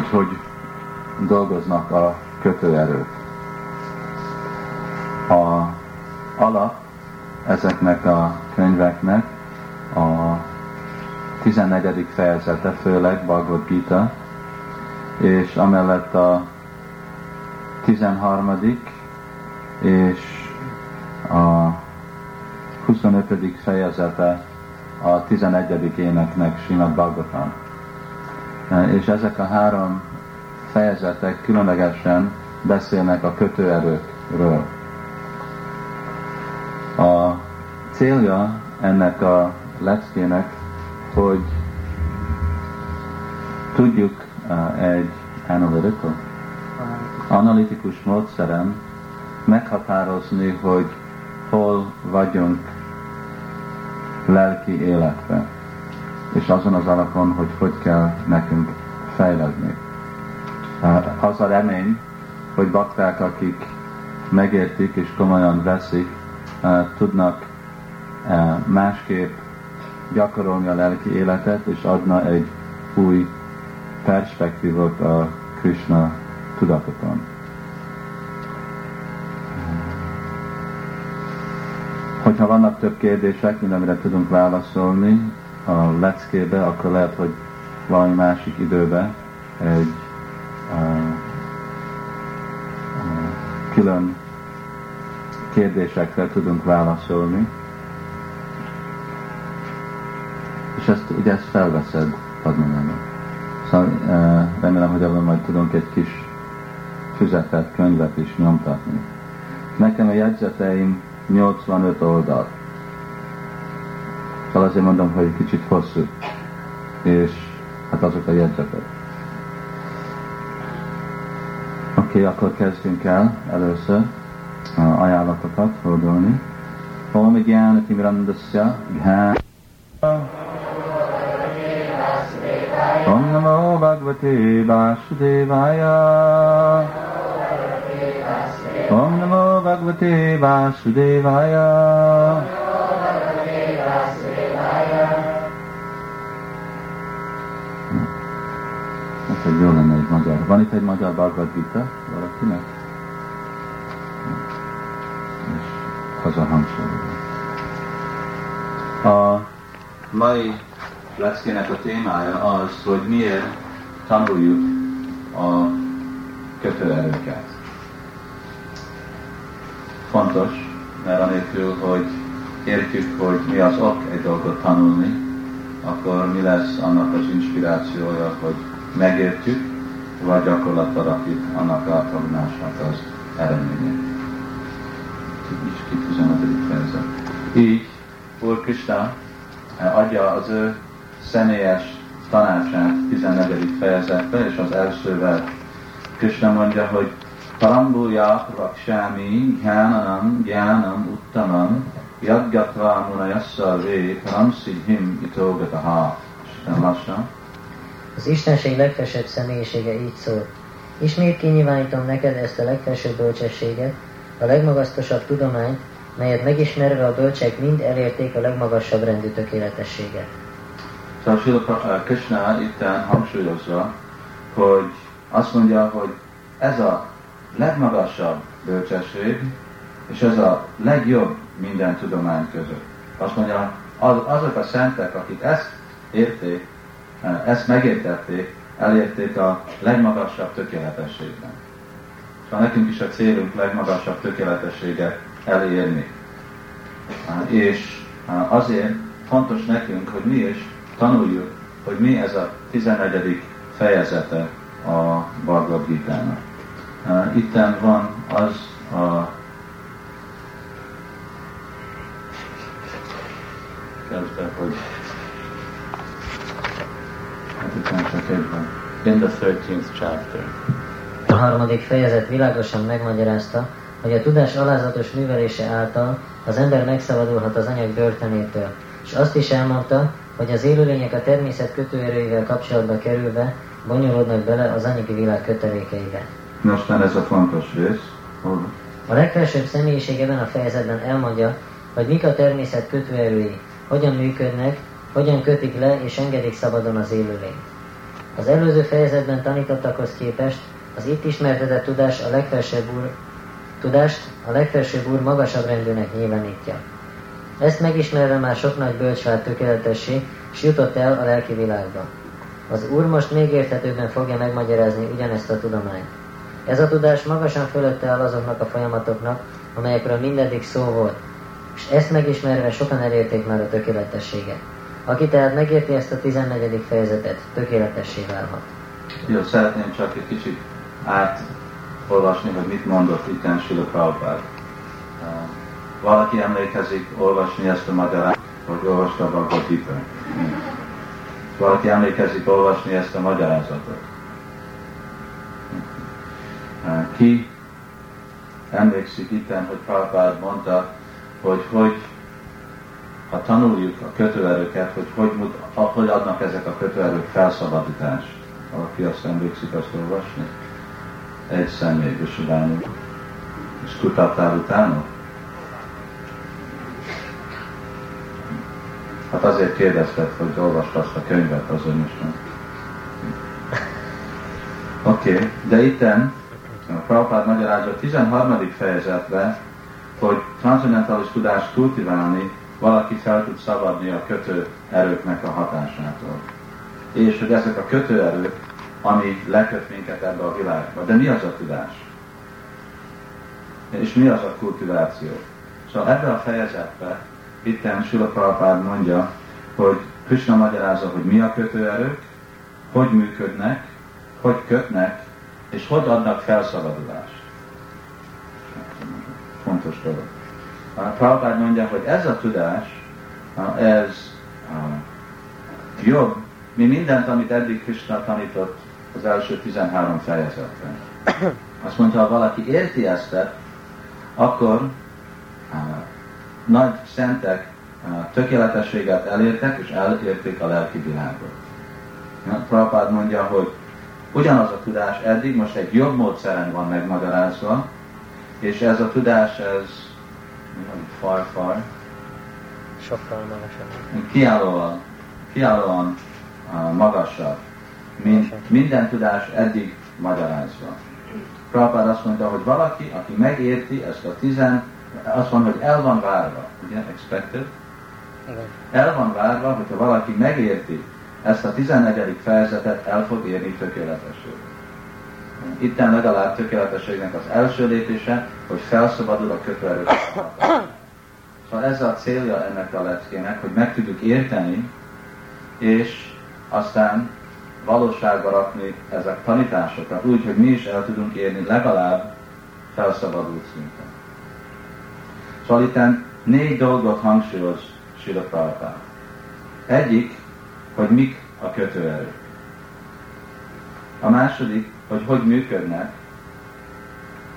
hogy hogy dolgoznak a kötőerők. A alap ezeknek a könyveknek a 14. fejezete, főleg Bhagavad Gita, és amellett a 13. és a 25. fejezete a 11. éneknek Simad Bhagavatam. És ezek a három fejezetek különlegesen beszélnek a kötőerőkről. A célja ennek a leckének, hogy tudjuk uh, egy analytical, analitikus módszeren meghatározni, hogy hol vagyunk lelki életben, és azon az alapon, hogy hogy kell nekünk fejlődni. Az a remény, hogy bakták, akik megértik és komolyan veszik, tudnak másképp gyakorolni a lelki életet, és adna egy új perspektívot a Krishna tudatoton. Hogyha vannak több kérdések, mint amire tudunk válaszolni a leckébe, akkor lehet, hogy valami másik időbe egy uh, uh, külön kérdésekre tudunk válaszolni. És ezt, ugye ezt felveszed, Padmananda. Szóval uh, remélem, hogy abban majd tudunk egy kis füzetet, könyvet is nyomtatni. Nekem a jegyzeteim 85 oldal. Szóval azért mondom, hogy kicsit hosszú. És hát azok a jegyzetek. Oké, okay, akkor kezdjünk el először ajánlatokat fordulni. Om Gyán Timirandasya Gyán Om Namo Bhagavate Vasudevaya Om Namo Bhagavate Vasudevaya. Van itt egy magyar Bhagavad Gita valakinek? És az a hangsúly. A mai leckének a témája az, hogy miért tanuljuk a kötőerőket fontos, mert anélkül, hogy értjük, hogy mi az ok egy dolgot tanulni, akkor mi lesz annak az inspirációja, hogy megértjük, vagy gyakorlatban rakjuk annak a tanulásnak az eredményét. Így ki 15. fejezet. Így Úr Krista adja az ő személyes tanácsát 14. fejezetbe, és az elsővel Krishna mondja, hogy Parambulya Rakshami Jnanam Jnanam Uttamam Yadgatva Munayassalve Param Siddhim Itogataha. Isten lassan. Az Istenség legfelsőbb személyisége így szól. Ismét kinyilvánítom neked ezt a legfelsőbb bölcsességet, a legmagasztosabb tudományt, melyet megismerve a bölcsek mind elérték a legmagasabb rendű tökéletességet. Szóval Srila Krishna itt hangsúlyozza, hogy azt mondja, hogy ez a legmagasabb bölcsesség, és ez a legjobb minden tudomány között. Azt mondja, az, azok a szentek, akik ezt érték, ezt megértették, elérték a legmagasabb tökéletességben. Szóval nekünk is a célunk legmagasabb tökéletességet elérni. És azért fontos nekünk, hogy mi is tanuljuk, hogy mi ez a 11. fejezete a Bhagavad Gita-nak. Itten van az a kezdve, hogy hát itt csak egy van. In the 13th chapter. A harmadik fejezet világosan megmagyarázta, hogy a tudás alázatos művelése által az ember megszabadulhat az anyag börtönétől, és azt is elmondta, hogy az élőlények a természet kötőerőivel kapcsolatba kerülve bonyolódnak bele az anyagi világ kötelékeibe. Most már ez a fontos rész. Hol? A legfelsőbb személyiség ebben a fejezetben elmondja, hogy mik a természet kötőerői, hogyan működnek, hogyan kötik le és engedik szabadon az élőlényt. Az előző fejezetben tanítottakhoz képest az itt ismertetett tudás a legfelsőbb úr, tudást a legfelsőbb úr magasabb rendűnek nyilvánítja. Ezt megismerve már sok nagy bölcs vált tökéletessé, és jutott el a lelki világba. Az Úr most még érthetőbben fogja megmagyarázni ugyanezt a tudományt. Ez a tudás magasan fölötte áll azoknak a folyamatoknak, amelyekről mindeddig szó volt, és ezt megismerve sokan elérték már a tökéletességet. Aki tehát megérti ezt a 14. fejezetet, tökéletessé válhat. Jó, szeretném csak egy kicsit átolvasni, hogy mit mondott itt Sila Prabhupád. Valaki emlékezik olvasni ezt a magyarát, hogy olvasta a Bhagavad. Valaki emlékezik olvasni ezt a magyarázatot. Ki emlékszik itt, hogy Prabhupád mondta, hogy hogy ha tanuljuk a kötőerőket, hogy hogy, hogy adnak ezek a kötőerők felszabadítást. Valaki azt emlékszik azt olvasni? Egy személy, Visudánul. És kutattál utána? Hát azért kérdezted, hogy olvast azt a könyvet, az ön is nem. Oké, okay. de itten a Prabhupád magyarázza a 13. fejezetben, hogy transzendentális tudást kultiválni, valaki fel tud szabadni a kötő erőknek a hatásától. És hogy ezek a kötőerők, ami leköt minket ebbe a világba. De mi az a tudás? És mi az a kultiváció? Szóval ebbe a fejezetbe itten Sula Prabhupád mondja, hogy Krishna magyarázza, hogy mi a kötőerők, hogy működnek, hogy kötnek, és hogy adnak felszabadulást. Fontos dolog. Prabhupád mondja, hogy ez a tudás, ez jobb, mi mindent, amit eddig Krishna tanított az első 13 fejezetben. Azt mondta, ha valaki érti ezt, akkor nagy szentek tökéletességet elértek, és elérték a lelki világot. Prabhupád mondja, hogy ugyanaz a tudás eddig most egy jobb módszeren van megmagyarázva, és ez a tudás, ez far-far, sokkal magasabb. Kiállóan, kiállóan uh, magasabb, mint minden tudás eddig magyarázva. Prabhupád azt mondta, hogy valaki, aki megérti ezt a tizen, azt mondja, hogy el van várva, ugye, expected? El van várva, hogyha valaki megérti ezt a 14. fejezetet, el fog érni tökéletességet. Itten legalább tökéletességnek az első lépése, hogy felszabadul a kötőerők. Szóval ez a célja ennek a leckének, hogy meg tudjuk érteni, és aztán valóságba rakni ezek tanításokat, úgy, hogy mi is el tudunk érni legalább felszabadult szinten. Szóval itt négy dolgot hangsúlyoz Sila Prabhupád. Egyik, hogy mik a kötőerők. A második, hogy hogy működnek.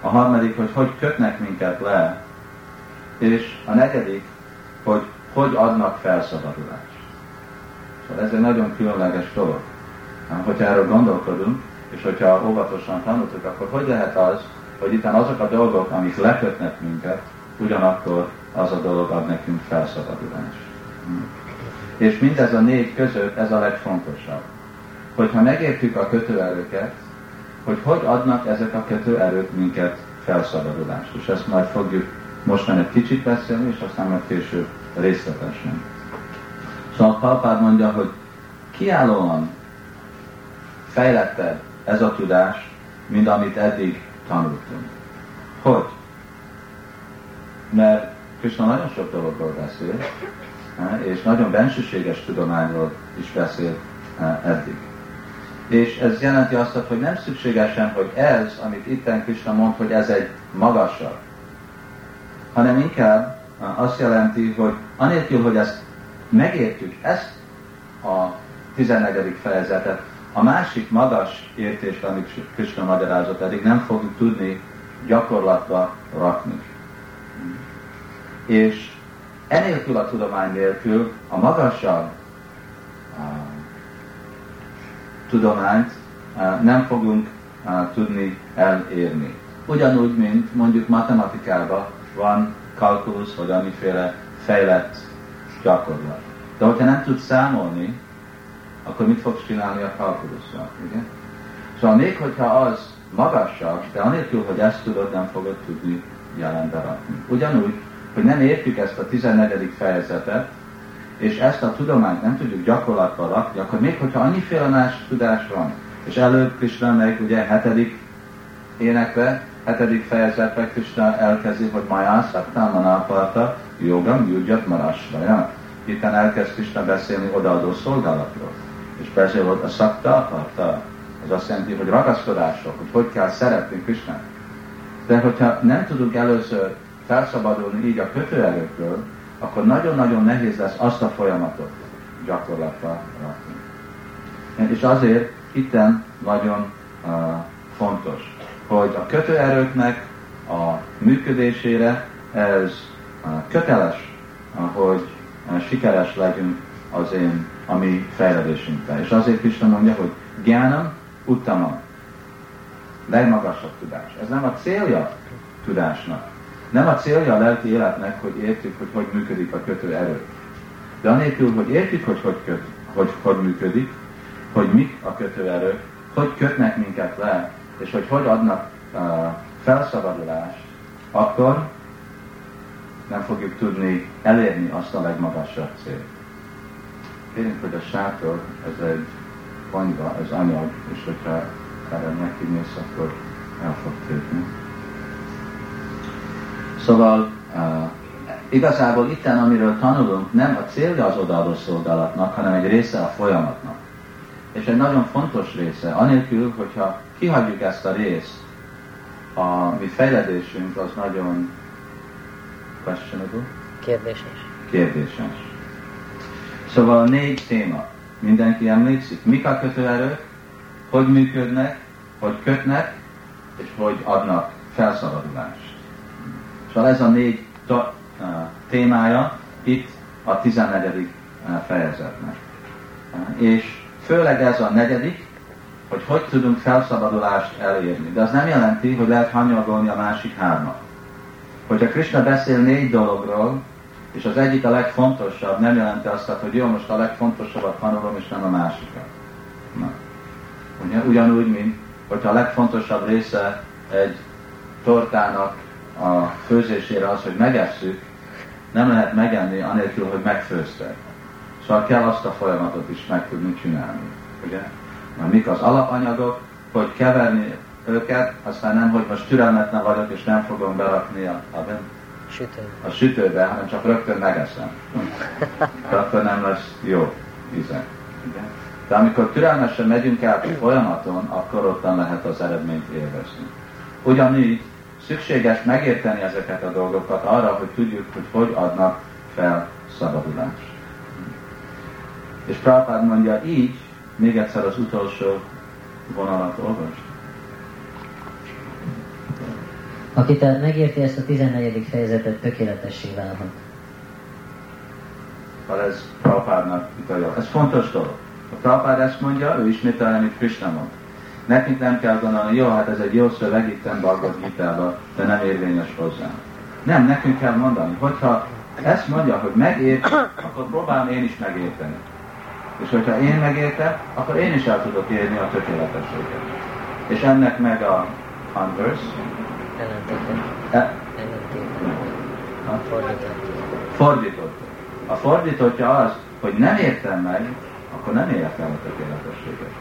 A harmadik, hogy hogy kötnek minket le. És a negyedik, hogy hogy adnak felszabadulást. Szóval ez egy nagyon különleges dolog. Hogyha erről gondolkodunk, és hogyha óvatosan tanultuk, akkor hogy lehet az, hogy itt azok a dolgok, amik lekötnek minket, ugyanakkor az a dolog ad nekünk felszabadulást. És mindez a négy között ez a legfontosabb. Hogyha megértjük a kötőerőket, hogy hogy adnak ezek a kötőerők minket felszabadulást. És ezt majd fogjuk mostan egy kicsit beszélni, és aztán majd később részletesen. Szóval Palpád mondja, hogy kiállóan fejlettebb ez a tudás, mint amit eddig tanultunk. Hogy? Mert Krishna nagyon sok dologról beszél, és nagyon bensőséges tudományról is beszél eddig. És ez jelenti azt, hogy nem szükségesen, hogy ez, amit itten Krishna mond, hogy ez egy magasabb, hanem inkább azt jelenti, hogy anélkül, hogy ezt megértjük, ezt a 14. fejezetet, a másik magas értést, amit Krishna magyarázott, eddig nem fogjuk tudni gyakorlatba rakni. És enélkül a tudomány nélkül a magasabb tudományt uh, nem fogunk uh, tudni elérni. Ugyanúgy, mint mondjuk matematikában van kalkulusz, vagy amiféle fejlett gyakorlat. De hogyha nem tudsz számolni, akkor mit fogsz csinálni a kalkulusszal? Szóval még hogyha az magasabb, de anélkül, hogy ezt tudod, nem fogod tudni jelenbe rakni. Ugyanúgy, hogy nem értjük ezt a 14. fejezetet, és ezt a tudományt nem tudjuk gyakorlatba rakni, akkor még hogyha annyiféle más tudás van, és előbb Krishna meg ugye hetedik énekbe, hetedik fejezetben Krishna elkezdi, hogy Majászaktam manáparta, jogam gyújtjat marasvaja. Itt elkezd Krishna beszélni odaadó szolgálatról. És beszél ott a szakta akarta, az azt jelenti, hogy ragaszkodások, hogy hogy kell szeretni Krishna. De hogyha nem tudunk először felszabadulni így a kötőerőkről, akkor nagyon-nagyon nehéz lesz azt a folyamatot gyakorlatba rakni. És azért itten nagyon uh, fontos, hogy a kötőerőknek a működésére ez uh, köteles, uh, hogy uh, sikeres legyünk az én, a mi fejlődésünkben. És azért is mondja, hogy gyánam, uttama, legmagasabb tudás. Ez nem a célja tudásnak. Nem a célja a lelki életnek, hogy értjük, hogy hogy működik a kötő erő. De anélkül, hogy értjük, hogy hogy, köt, hogy, hogy működik, hogy mik a kötőerők, hogy kötnek minket le, és hogy hogy adnak uh, felszabadulást, akkor nem fogjuk tudni elérni azt a legmagasabb célt. Kérünk, hogy a sátor, ez egy konyva, ez anyag, és hogyha erre neki mész, akkor el fog tűnni. Szóval uh, igazából itten, amiről tanulunk, nem a célja az odaadó szolgálatnak, hanem egy része a folyamatnak. És egy nagyon fontos része, anélkül, hogyha kihagyjuk ezt a részt, a mi fejledésünk az nagyon questionable. Kérdéses. Kérdéses. Szóval négy téma. Mindenki emlékszik? Mik a kötőerők? Hogy működnek? Hogy kötnek? És hogy adnak felszabadulást. Szóval ez a négy témája itt a 14. fejezetnek. És főleg ez a negyedik, hogy hogy tudunk felszabadulást elérni. De az nem jelenti, hogy lehet hanyagolni a másik hármat. Hogyha Krishna beszél négy dologról, és az egyik a legfontosabb, nem jelenti azt, hogy jó, most a legfontosabbat tanulom, és nem a másikat. Ugyanúgy, mint hogyha a legfontosabb része egy tortának a főzésére az, hogy megesszük, nem lehet megenni anélkül, hogy megfőztek. Szóval kell azt a folyamatot is meg tudni csinálni. Ugye? Na, mik az alapanyagok, hogy keverni őket, aztán nem, hogy most türelmetlen vagyok, és nem fogom berakni a, a, Sütőbe. a sütőbe, hanem csak rögtön megeszem. akkor nem lesz jó íze. De amikor türelmesen megyünk át a folyamaton, akkor ottan lehet az eredményt élvezni. Ugyanígy szükséges megérteni ezeket a dolgokat arra, hogy tudjuk, hogy hogy adnak fel szabadulást. És Prabhupád mondja, így, még egyszer az utolsó vonalat olvasd. Aki tehát megérti ezt a 14. fejezetet, tökéletessé válhat. Szóval ez Prabhupádnak utalja. Ez fontos dolog. A Prabhupád ezt mondja, ő ismételni, amit Krishna mond. Nekünk nem kell gondolni, jó, hát ez egy jó szöveg itt Bhagavad gita de nem érvényes hozzá. Nem, nekünk kell mondani, hogyha ezt mondja, hogy megért, akkor próbálom én is megérteni. És hogyha én megértem, akkor én is el tudok érni a tökéletességet. És ennek meg a converse. E- Fordított. A fordítottja az, hogy nem értem meg, akkor nem érek el a tökéletességet.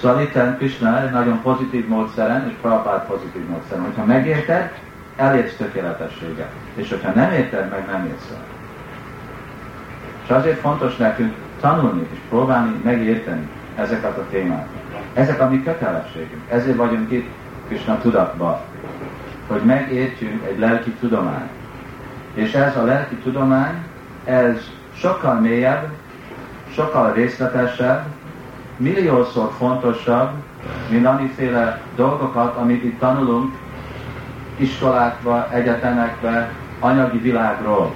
Szóval itt Krishna egy nagyon pozitív módszeren, és Prabhupád pozitív módszeren. Hogyha megérted, elérsz tökéletességet. És hogyha nem érted meg, nem érsz el. És azért fontos nekünk tanulni és próbálni megérteni ezeket a témákat. Ezek a mi kötelességünk. Ezért vagyunk itt Krishna tudatban, hogy megértjünk egy lelki tudományt. És ez a lelki tudomány, ez sokkal mélyebb, sokkal részletesebb, milliószor fontosabb, mint annyiféle dolgokat, amit itt tanulunk iskolákba, egyetemekbe, anyagi világról.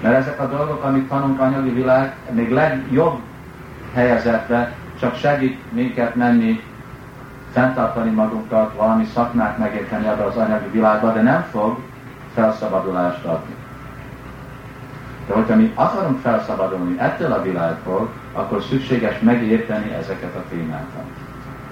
Mert ezek a dolgok, amit tanulunk anyagi világ, még legjobb helyezetbe csak segít minket menni, fenntartani magunkat, valami szakmát megérteni ebbe az anyagi világba, de nem fog felszabadulást adni. De hogyha mi akarunk felszabadulni ettől a világból, akkor szükséges megérteni ezeket a témákat.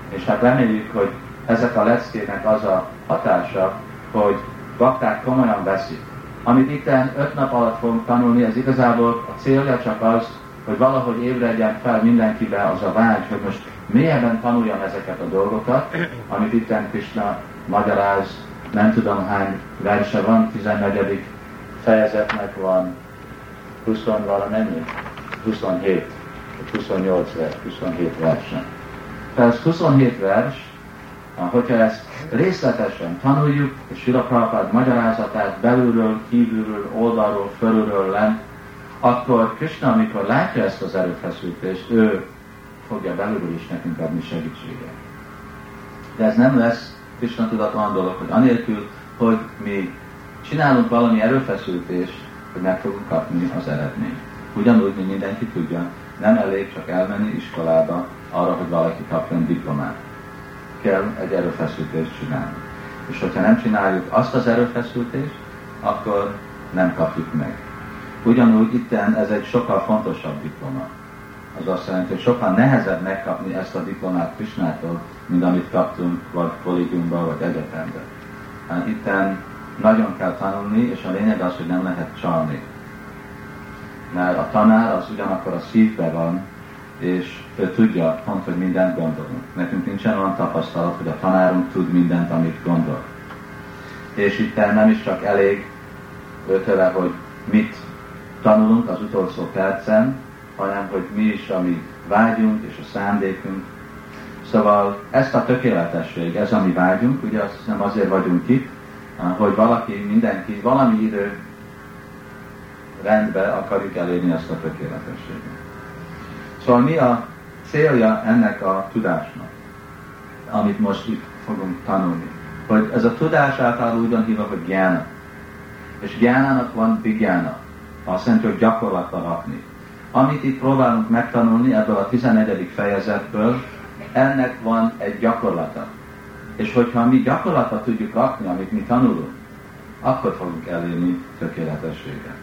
És hát reméljük, hogy ezek a leckének az a hatása, hogy bakták komolyan veszik. Amit itt öt nap alatt fogunk tanulni, ez igazából a célja csak az, hogy valahogy ébredjen fel mindenkibe az a vágy, hogy most mélyebben tanuljam ezeket a dolgokat, amit itt Krishna magyaráz, nem tudom hány verse van, 14. fejezetnek van 20 valamennyi, 27, 28 vers, 27 versen. Tehát 27 vers, hogyha ezt részletesen tanuljuk, és Sila Prabhupád magyarázatát belülről, kívülről, oldalról, fölülről lent, akkor Krishna, amikor látja ezt az erőfeszítést, ő fogja belülről is nekünk adni segítséget. De ez nem lesz Krishna tudatlan dolog, hogy anélkül, hogy mi csinálunk valami erőfeszítést, hogy meg fogunk kapni az eredményt. Ugyanúgy, mint mindenki tudja, nem elég csak elmenni iskolába arra, hogy valaki kapjon diplomát. Kell egy erőfeszítést csinálni. És hogyha nem csináljuk azt az erőfeszítést, akkor nem kapjuk meg. Ugyanúgy itten ez egy sokkal fontosabb diploma. Az azt jelenti, hogy sokkal nehezebb megkapni ezt a diplomát Krisnától, mint amit kaptunk vagy kollégiumban, vagy egyetemben. Hát itten nagyon kell tanulni, és a lényeg az, hogy nem lehet csalni. Mert a tanár az ugyanakkor a szívbe van, és ő tudja pont, hogy mindent gondolunk. Nekünk nincsen olyan tapasztalat, hogy a tanárunk tud mindent, amit gondol. És itt nem is csak elég ötele, hogy mit tanulunk az utolsó percen, hanem hogy mi is, ami vágyunk, és a szándékunk. Szóval ezt a tökéletesség, ez ami vágyunk, ugye azt hiszem azért vagyunk itt, hogy valaki, mindenki valami idő rendbe akarjuk elérni ezt a tökéletességet. Szóval mi a célja ennek a tudásnak, amit most itt fogunk tanulni? Hogy ez a tudás által úgy van hívva, hogy gyána. És gyánának van bigyána. Azt jelenti, hogy gyakorlatba rakni. Amit itt próbálunk megtanulni ebből a 11. fejezetből, ennek van egy gyakorlata. És hogyha mi gyakorlatba tudjuk rakni, amit mi tanulunk, akkor fogunk elérni tökéletességet.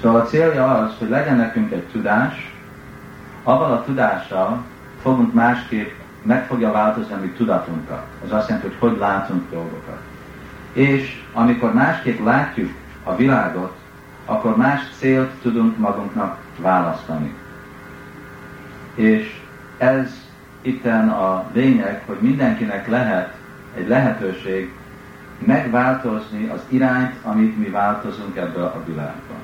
Szóval a célja az, hogy legyen nekünk egy tudás, avval a tudással fogunk másképp, meg fogja változni a mi tudatunkat. Az azt jelenti, hogy hogy látunk dolgokat. És amikor másképp látjuk a világot, akkor más célt tudunk magunknak választani. És ez itten a lényeg, hogy mindenkinek lehet egy lehetőség megváltozni az irányt, amit mi változunk ebből a világban.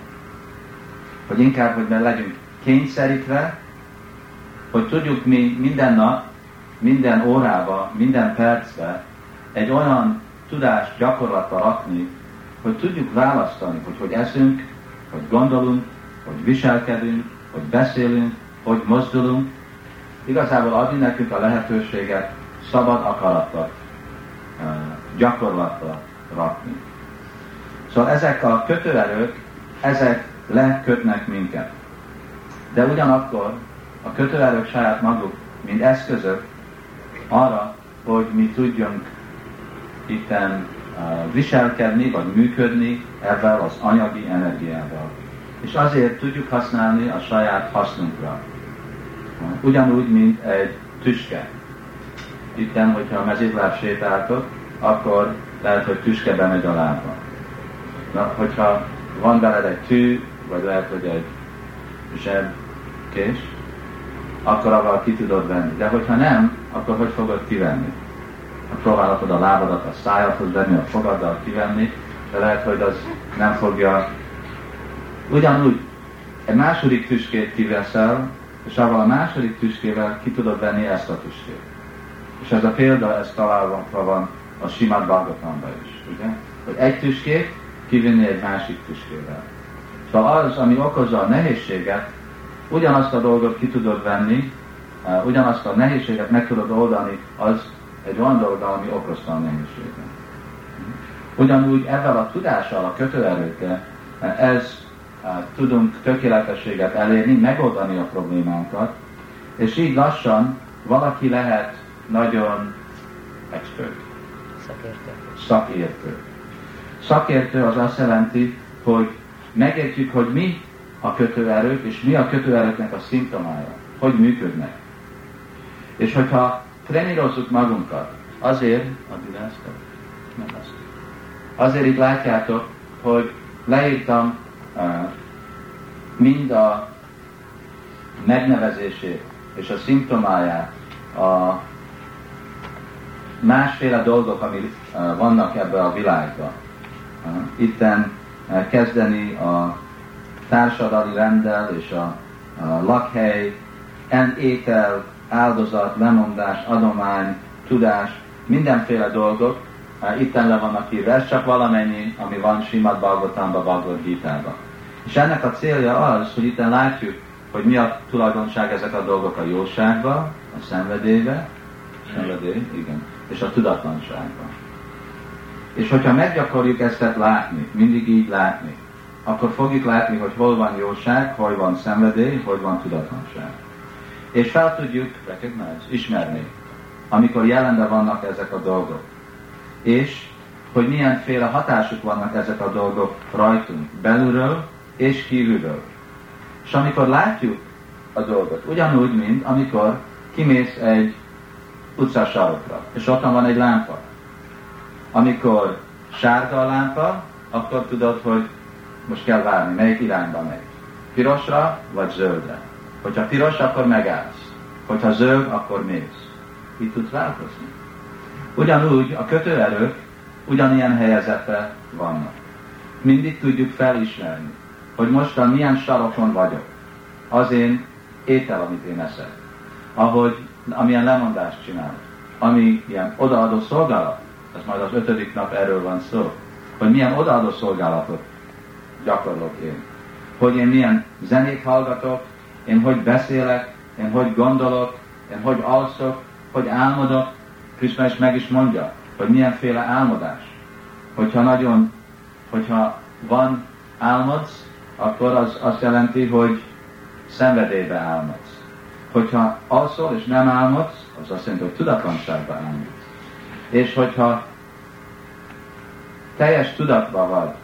Hogy inkább, hogy ne legyünk kényszerítve, hogy tudjuk mi minden nap, minden órába, minden percbe egy olyan tudást gyakorlatba rakni, hogy tudjuk választani, hogy hogy eszünk, hogy gondolunk, hogy viselkedünk, hogy beszélünk, hogy mozdulunk, igazából adni nekünk a lehetőséget szabad akaratot gyakorlatra rakni. Szóval ezek a kötőerők, ezek lekötnek minket. De ugyanakkor a kötőerők saját maguk, mint eszközök arra, hogy mi tudjunk itten viselkedni, vagy működni ebben az anyagi energiával. És azért tudjuk használni a saját hasznunkra. Ugyanúgy, mint egy tüske. Itten, hogyha a mezőlás sétáltok, akkor lehet, hogy tüske bemegy a lába. Na, hogyha van beled egy tű, vagy lehet, hogy egy zsebkés, akkor avval ki tudod venni. De hogyha nem, akkor hogy fogod kivenni? Ha próbálhatod a lábadat a szájadhoz venni, a fogaddal kivenni, de lehet, hogy az nem fogja. Ugyanúgy egy második tüskét kiveszel, és avval a második tüskével ki tudod venni ezt a tüskét. És ez a példa, ez találva van a Simad Bhagavatamban is, ugye? Hogy egy tüskét kivinni egy másik tüskével. Szóval az, ami okozza a nehézséget, ugyanazt a dolgot ki tudod venni, uh, ugyanazt a nehézséget meg tudod oldani, az egy olyan dolog, ami okozta a nehézséget. Ugyanúgy ezzel a tudással, a kötőerőkkel, uh, ez tudunk tökéletességet elérni, megoldani a problémánkat, és így lassan valaki lehet nagyon expert. Szakértő. Szakértő. Szakértő az azt jelenti, hogy megértjük, hogy mi a kötőerők, és mi a kötőerőknek a szimptomája, hogy működnek. És hogyha trenírozzuk magunkat, azért, azért itt látjátok, hogy leírtam mind a megnevezését és a szimptomáját a másféle dolgok, ami uh, vannak ebbe a világban. Uh, itten uh, kezdeni a társadalmi rendel és a, a lakhely, en étel, áldozat, lemondás, adomány, tudás, mindenféle dolgok, itten le vannak írva. Ez csak valamennyi, ami van Simad Bhagavatamban, Bhagavad Gita-ban. És ennek a célja az, hogy itten látjuk, hogy mi a tulajdonság ezek a dolgok a jóságban, a szenvedélybe, szenvedély, igen, és a tudatlanságban. És hogyha meggyakorjuk ezt látni, mindig így látni, akkor fogjuk látni, hogy hol van jóság, hol van szenvedély, hol van tudatlanság. És fel tudjuk recognize, ismerni, amikor jelenben vannak ezek a dolgok. És hogy milyenféle hatásuk vannak ezek a dolgok rajtunk, belülről és kívülről. És amikor látjuk a dolgot, ugyanúgy, mint amikor kimész egy utcasarokra, és ott van egy lámpa. Amikor sárga a lámpa, akkor tudod, hogy most kell várni, melyik irányba megy. Pirosra vagy zöldre. Hogyha piros, akkor megállsz. Hogyha zöld, akkor mész. Így tudsz változni. Ugyanúgy a kötőerők ugyanilyen helyezetben vannak. Mindig tudjuk felismerni, hogy mostan milyen sarokon vagyok. Az én étel, amit én eszek. Ahogy, amilyen lemondást csinálok. Ami ilyen odaadó szolgálat. Ez majd az ötödik nap erről van szó. Hogy milyen odaadó szolgálatot gyakorlok én. Hogy én milyen zenét hallgatok, én hogy beszélek, én hogy gondolok, én hogy alszok, hogy álmodok. Krishna is meg is mondja, hogy milyenféle álmodás. Hogyha nagyon, hogyha van álmodsz, akkor az azt jelenti, hogy szenvedélybe álmodsz. Hogyha alszol és nem álmodsz, az azt jelenti, hogy tudatlanságba álmodsz. És hogyha teljes tudatban vagy,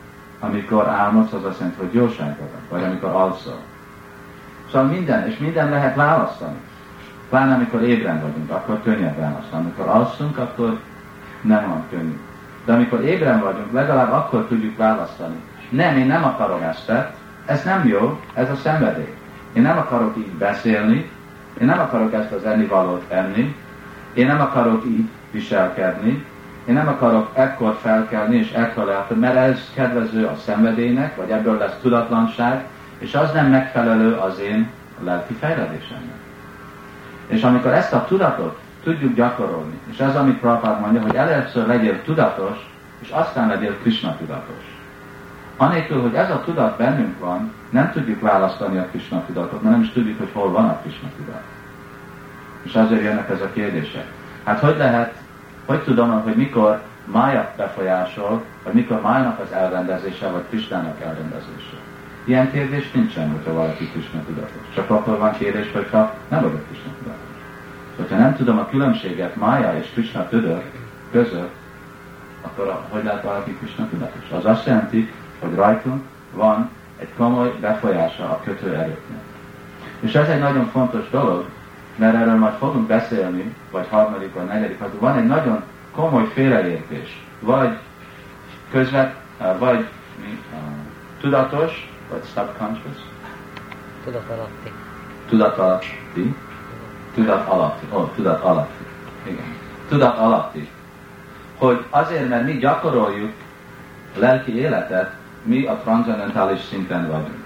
amikor álmodsz, az azt jelenti, hogy jóságban vagy, vagy amikor alszol. Szóval minden, és minden lehet választani. Pláne amikor ébren vagyunk, akkor könnyebb választani. Amikor alszunk, akkor nem van könnyű. De amikor ébren vagyunk, legalább akkor tudjuk választani. Nem, én nem akarom ezt, ez nem jó, ez a szenvedély. Én nem akarok így beszélni, én nem akarok ezt az ennivalót enni, én nem akarok így viselkedni, én nem akarok ekkor felkelni és ekkor látni, mert ez kedvező a szenvedélynek, vagy ebből lesz tudatlanság, és az nem megfelelő az én lelki fejlődésemnek. És amikor ezt a tudatot tudjuk gyakorolni, és ez, amit Prabhupád mondja, hogy először legyél tudatos, és aztán legyél Krishna tudatos. Anélkül, hogy ez a tudat bennünk van, nem tudjuk választani a Krishna tudatot, mert nem is tudjuk, hogy hol van a Krishna tudat. És azért jönnek ez a kérdések. Hát hogy lehet, hogy tudom, hogy mikor Mája befolyásol, vagy mikor Májának az elrendezése, vagy Krishnának elrendezése? Ilyen kérdés nincsen, hogyha valaki Krishna tudatos. Csak akkor van kérdés, hogyha nem vagyok Krishna tudatos. Hogyha nem tudom a különbséget Mája és Krishna tudat között, akkor hogy lehet valaki Krishna tudatos? Az azt jelenti, hogy rajtunk van egy komoly befolyása a kötőerőknek. És ez egy nagyon fontos dolog, mert erről majd fogunk beszélni, vagy harmadik, vagy negyedik, hogy van egy nagyon komoly félreértés, vagy közvet, vagy mi, tudatos, vagy subconscious? Tudat alatti. Tudat alatti. Tudat alatti. Ó, oh, tudat alatti. Igen. Tudat alatti. Hogy azért, mert mi gyakoroljuk lelki életet, mi a transzendentális szinten vagyunk.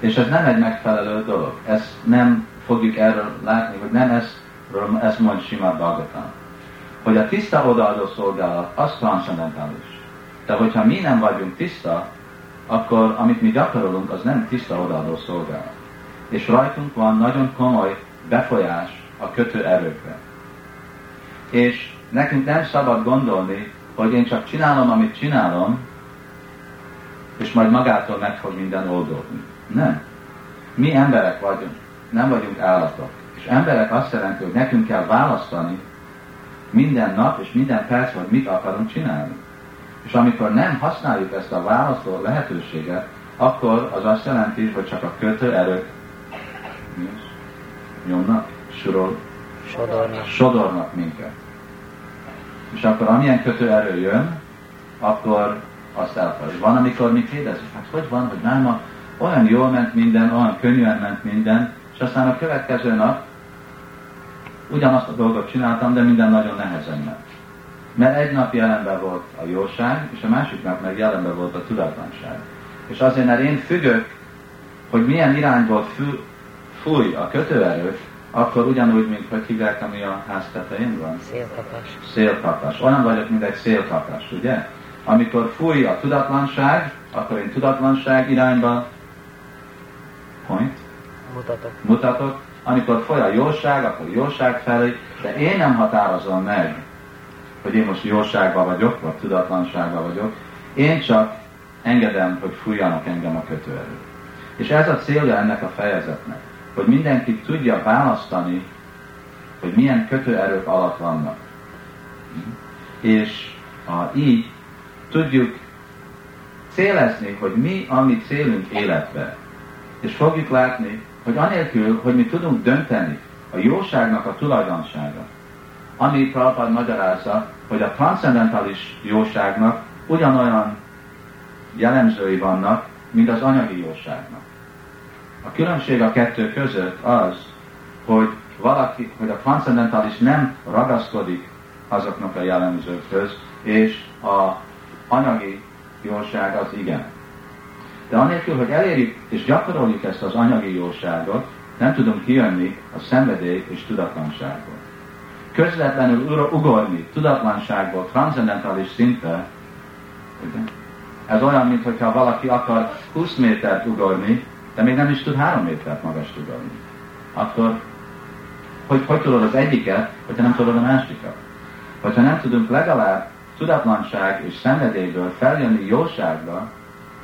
És ez nem egy megfelelő dolog. Ezt nem fogjuk erről látni, hogy nem ez, ez mond Simad Bhagavatam. Hogy a tiszta odaadó szolgálat, az transzendentális. De hogyha mi nem vagyunk tiszta, akkor amit mi gyakorolunk, az nem tiszta odaadó szolgálat. És rajtunk van nagyon komoly befolyás a kötő erőkre. És nekünk nem szabad gondolni, hogy én csak csinálom, amit csinálom, és majd magától meg fog minden oldódni. Nem. Mi emberek vagyunk, nem vagyunk állatok. És emberek azt jelenti, hogy nekünk kell választani minden nap és minden perc, hogy mit akarunk csinálni. És amikor nem használjuk ezt a választó lehetőséget, akkor az azt jelenti, hogy csak a kötőerők nyomnak, surol, Sodornak. sodornak minket. És akkor amilyen kötőerő jön, akkor azt elfelejt. Van, amikor mi kérdezzük, hát hogy van, hogy náma olyan jól ment minden, olyan könnyűen ment minden, és aztán a következő nap ugyanazt a dolgot csináltam, de minden nagyon nehezen ment. Mert egy nap jelenben volt a jóság, és a másik nap meg jelenben volt a tudatlanság. És azért, mert én függök, hogy milyen irányból fúj a kötőerő, akkor ugyanúgy, mint hogy hívják, ami a ház tetején van? Szélkapás. Szélkapás. Olyan vagyok, mint egy szélkapás, ugye? Amikor fúj a tudatlanság, akkor én tudatlanság irányba point, Mutatok. mutatok. Amikor foly a jóság, akkor jóság felé, de én nem határozom meg, hogy én most jóságban vagyok, vagy tudatlanságban vagyok. Én csak engedem, hogy fújjanak engem a kötőerők. És ez a célja ennek a fejezetnek, hogy mindenki tudja választani, hogy milyen kötőerők alatt vannak. És a, így tudjuk célezni, hogy mi a mi célunk életbe. És fogjuk látni, hogy anélkül, hogy mi tudunk dönteni a jóságnak a tulajdonsága, ami Prabhupád magyarázza, hogy a transzendentális jóságnak ugyanolyan jellemzői vannak, mint az anyagi jóságnak. A különbség a kettő között az, hogy valaki, hogy a transzendentális nem ragaszkodik azoknak a jellemzőkhöz, és a anyagi jóság az igen. De anélkül, hogy elérjük és gyakoroljuk ezt az anyagi jóságot, nem tudunk kijönni a szenvedély és tudatlanságból. Közvetlenül ugorni tudatlanságból transzendentális szintre, ez olyan, mintha valaki akar 20 métert ugorni, de még nem is tud 3 métert magas ugorni. Akkor hogy, hogy tudod az egyiket, hogyha nem tudod a másikat? Hogyha nem tudunk legalább tudatlanság és szenvedélyből feljönni jóságra,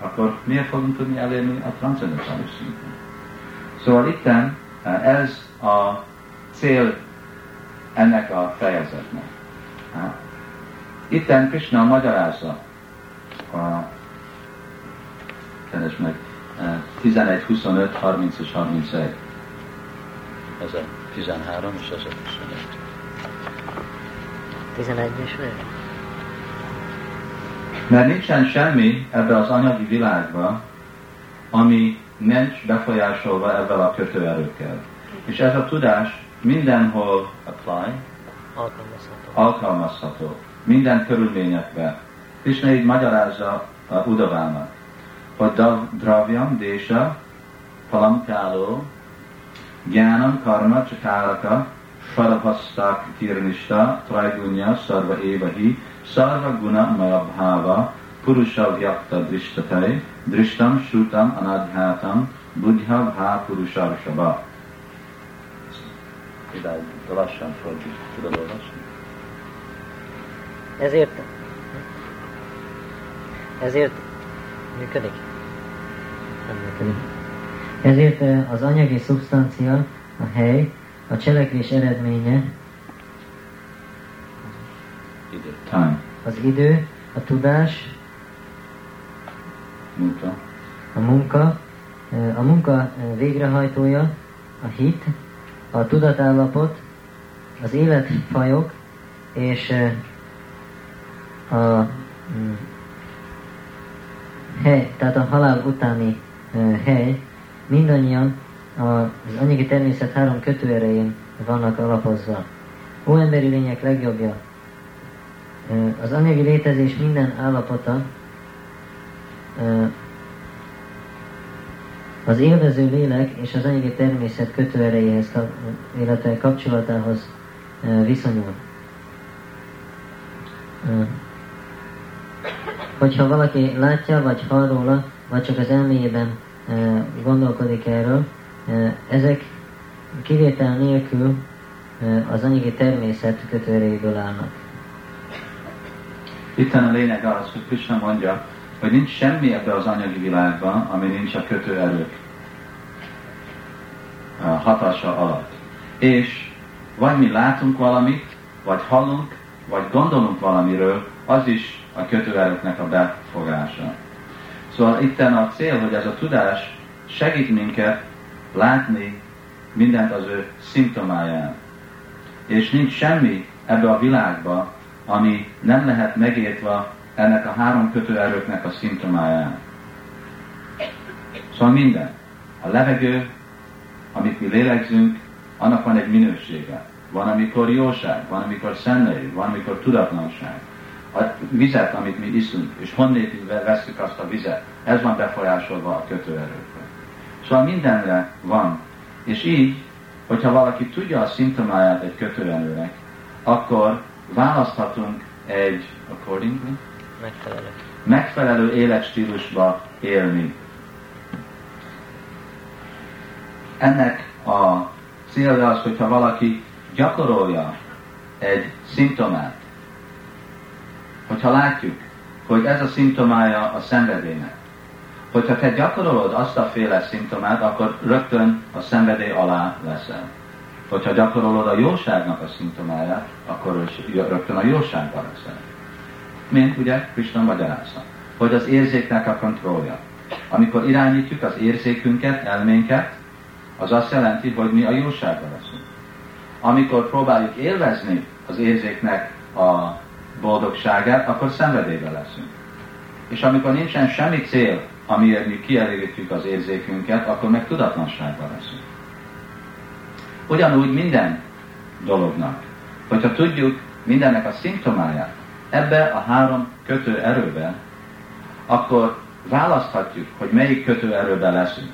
akkor miért fogunk tudni elérni a transzendentális szinten? Szóval itten eh, ez a cél ennek a fejezetnek. Itten Krishna magyarázza a keres meg 11, 25, 30 és 31. Ez a 13 és ez a 25. 11 is meg? Mert nincsen semmi ebbe az anyagi világba, ami nincs befolyásolva ebben a kötőerőkkel. És ez a tudás mindenhol apply, Alkalmazható. alkalmazható, minden körülményekben. Krishna így magyarázza a Udavának, hogy dravyam, désa, palamkáló, gyánam, karma, csakáraka, sarabhasztak, kirnista, trajgunya, szarva évahi, szarva guna mayabhava, purusha vyakta drishtatai, drishtam, shrutam, anadhátam, buddha bhá purusha. Idáig lassan fordít. Tudod olvasni? Ezért... Ezért működik? Nem működik. Ezért eh, az anyagi szubstancia, a hely, a cselekvés eredménye, Idő. Time, az idő, a tudás, munka, a munka, a munka eh, végrehajtója, a hit, a tudatállapot, az életfajok? És a mm, hely, tehát a halál utáni hely. Mindannyian az anyagi természet három kötőerején vannak alapozva. Ó emberi lények legjobbja! Az anyagi létezés minden állapota az élvező lélek és az anyagi természet kötőerejéhez, illetve kapcsolatához viszonyul. Hogyha valaki látja, vagy hall róla, vagy csak az elméjében gondolkodik erről, ezek kivétel nélkül az anyagi természet kötőerejéből állnak. Itt a lényeg az, hogy Krishna mondja, hogy nincs semmi ebbe az anyagi világban, ami nincs a kötőerők hatása alatt. És vagy mi látunk valamit, vagy hallunk, vagy gondolunk valamiről, az is a kötőerőknek a befogása. Szóval Szóval itt a cél, hogy ez a tudás segít minket látni mindent az ő szimptomáján. És nincs semmi ebbe a világba, ami nem lehet megértve ennek a három kötőerőknek a szimptomáján. Szóval minden. A levegő, amit mi lélegzünk, annak van egy minősége. Van, amikor jóság, van, amikor szenvedély, van, amikor tudatlanság. A vizet, amit mi iszunk, és honnét veszük azt a vizet, ez van befolyásolva a kötőerőkre. Szóval mindenre van. És így, hogyha valaki tudja a szimptomáját egy kötőerőnek, akkor választhatunk egy accordingly Megfelelő. megfelelő életstílusba élni. Ennek a célja az, hogyha valaki gyakorolja egy szimptomát, hogyha látjuk, hogy ez a szimptomája a szenvedélynek, hogyha te gyakorolod azt a féle szimptomát, akkor rögtön a szenvedély alá leszel. Hogyha gyakorolod a jóságnak a szimptomáját, akkor rögtön a jóságban leszel. Mint ugye Krishna magyarázza, hogy az érzéknek a kontrollja. Amikor irányítjuk az érzékünket, elménket, az azt jelenti, hogy mi a jóságban leszünk. Amikor próbáljuk élvezni az érzéknek a boldogságát, akkor szenvedélyben leszünk. És amikor nincsen semmi cél, amiért mi kielégítjük az érzékünket, akkor meg tudatlanságban leszünk. Ugyanúgy minden dolognak, hogyha tudjuk mindennek a szimptomáját, ebbe a három kötő erőbe, akkor választhatjuk, hogy melyik kötő erőbe leszünk.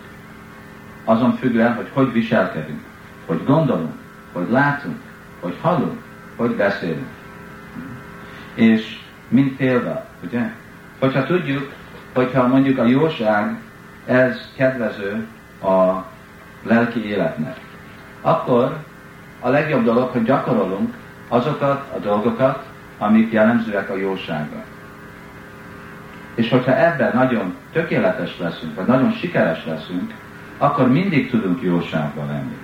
Azon függően, hogy hogy viselkedünk, hogy gondolunk, hogy látunk, hogy hallunk, hogy beszélünk. És mint példa, ugye? Hogyha tudjuk, hogyha mondjuk a jóság, ez kedvező a lelki életnek, akkor a legjobb dolog, hogy gyakorolunk azokat a dolgokat, amik jellemzőek a jóságra. És hogyha ebben nagyon tökéletes leszünk, vagy nagyon sikeres leszünk, akkor mindig tudunk jóságban lenni.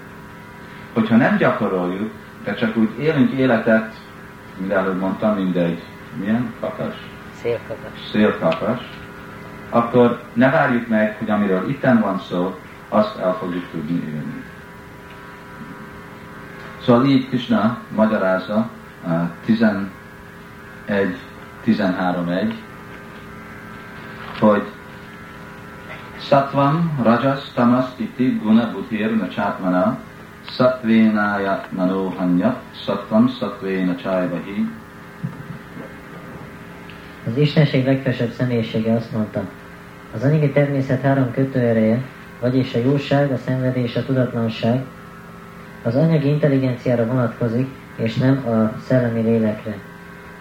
Hogyha nem gyakoroljuk, de csak úgy élünk életet, mint előbb mondtam, mindegy, milyen kakas? Szélkakas. Szélkakas. Akkor ne várjuk meg, hogy amiről itten van szó, azt el fogjuk tudni élni. Szóval így Krishna magyarázza uh, 11, 13.1, hogy Sattvam, Rajas, Tamas, Iti, Guna, Buddhir, Nachatmana, Sattvénája, Manohanyat, Sattvam, Sattvéna, Csajvahi. Az Istenség legfelsőbb személyisége azt mondta, az anyagi természet három kötőereje, vagyis a jóság, a szenvedés és a tudatlanság, az anyagi intelligenciára vonatkozik, és nem a szellemi lélekre.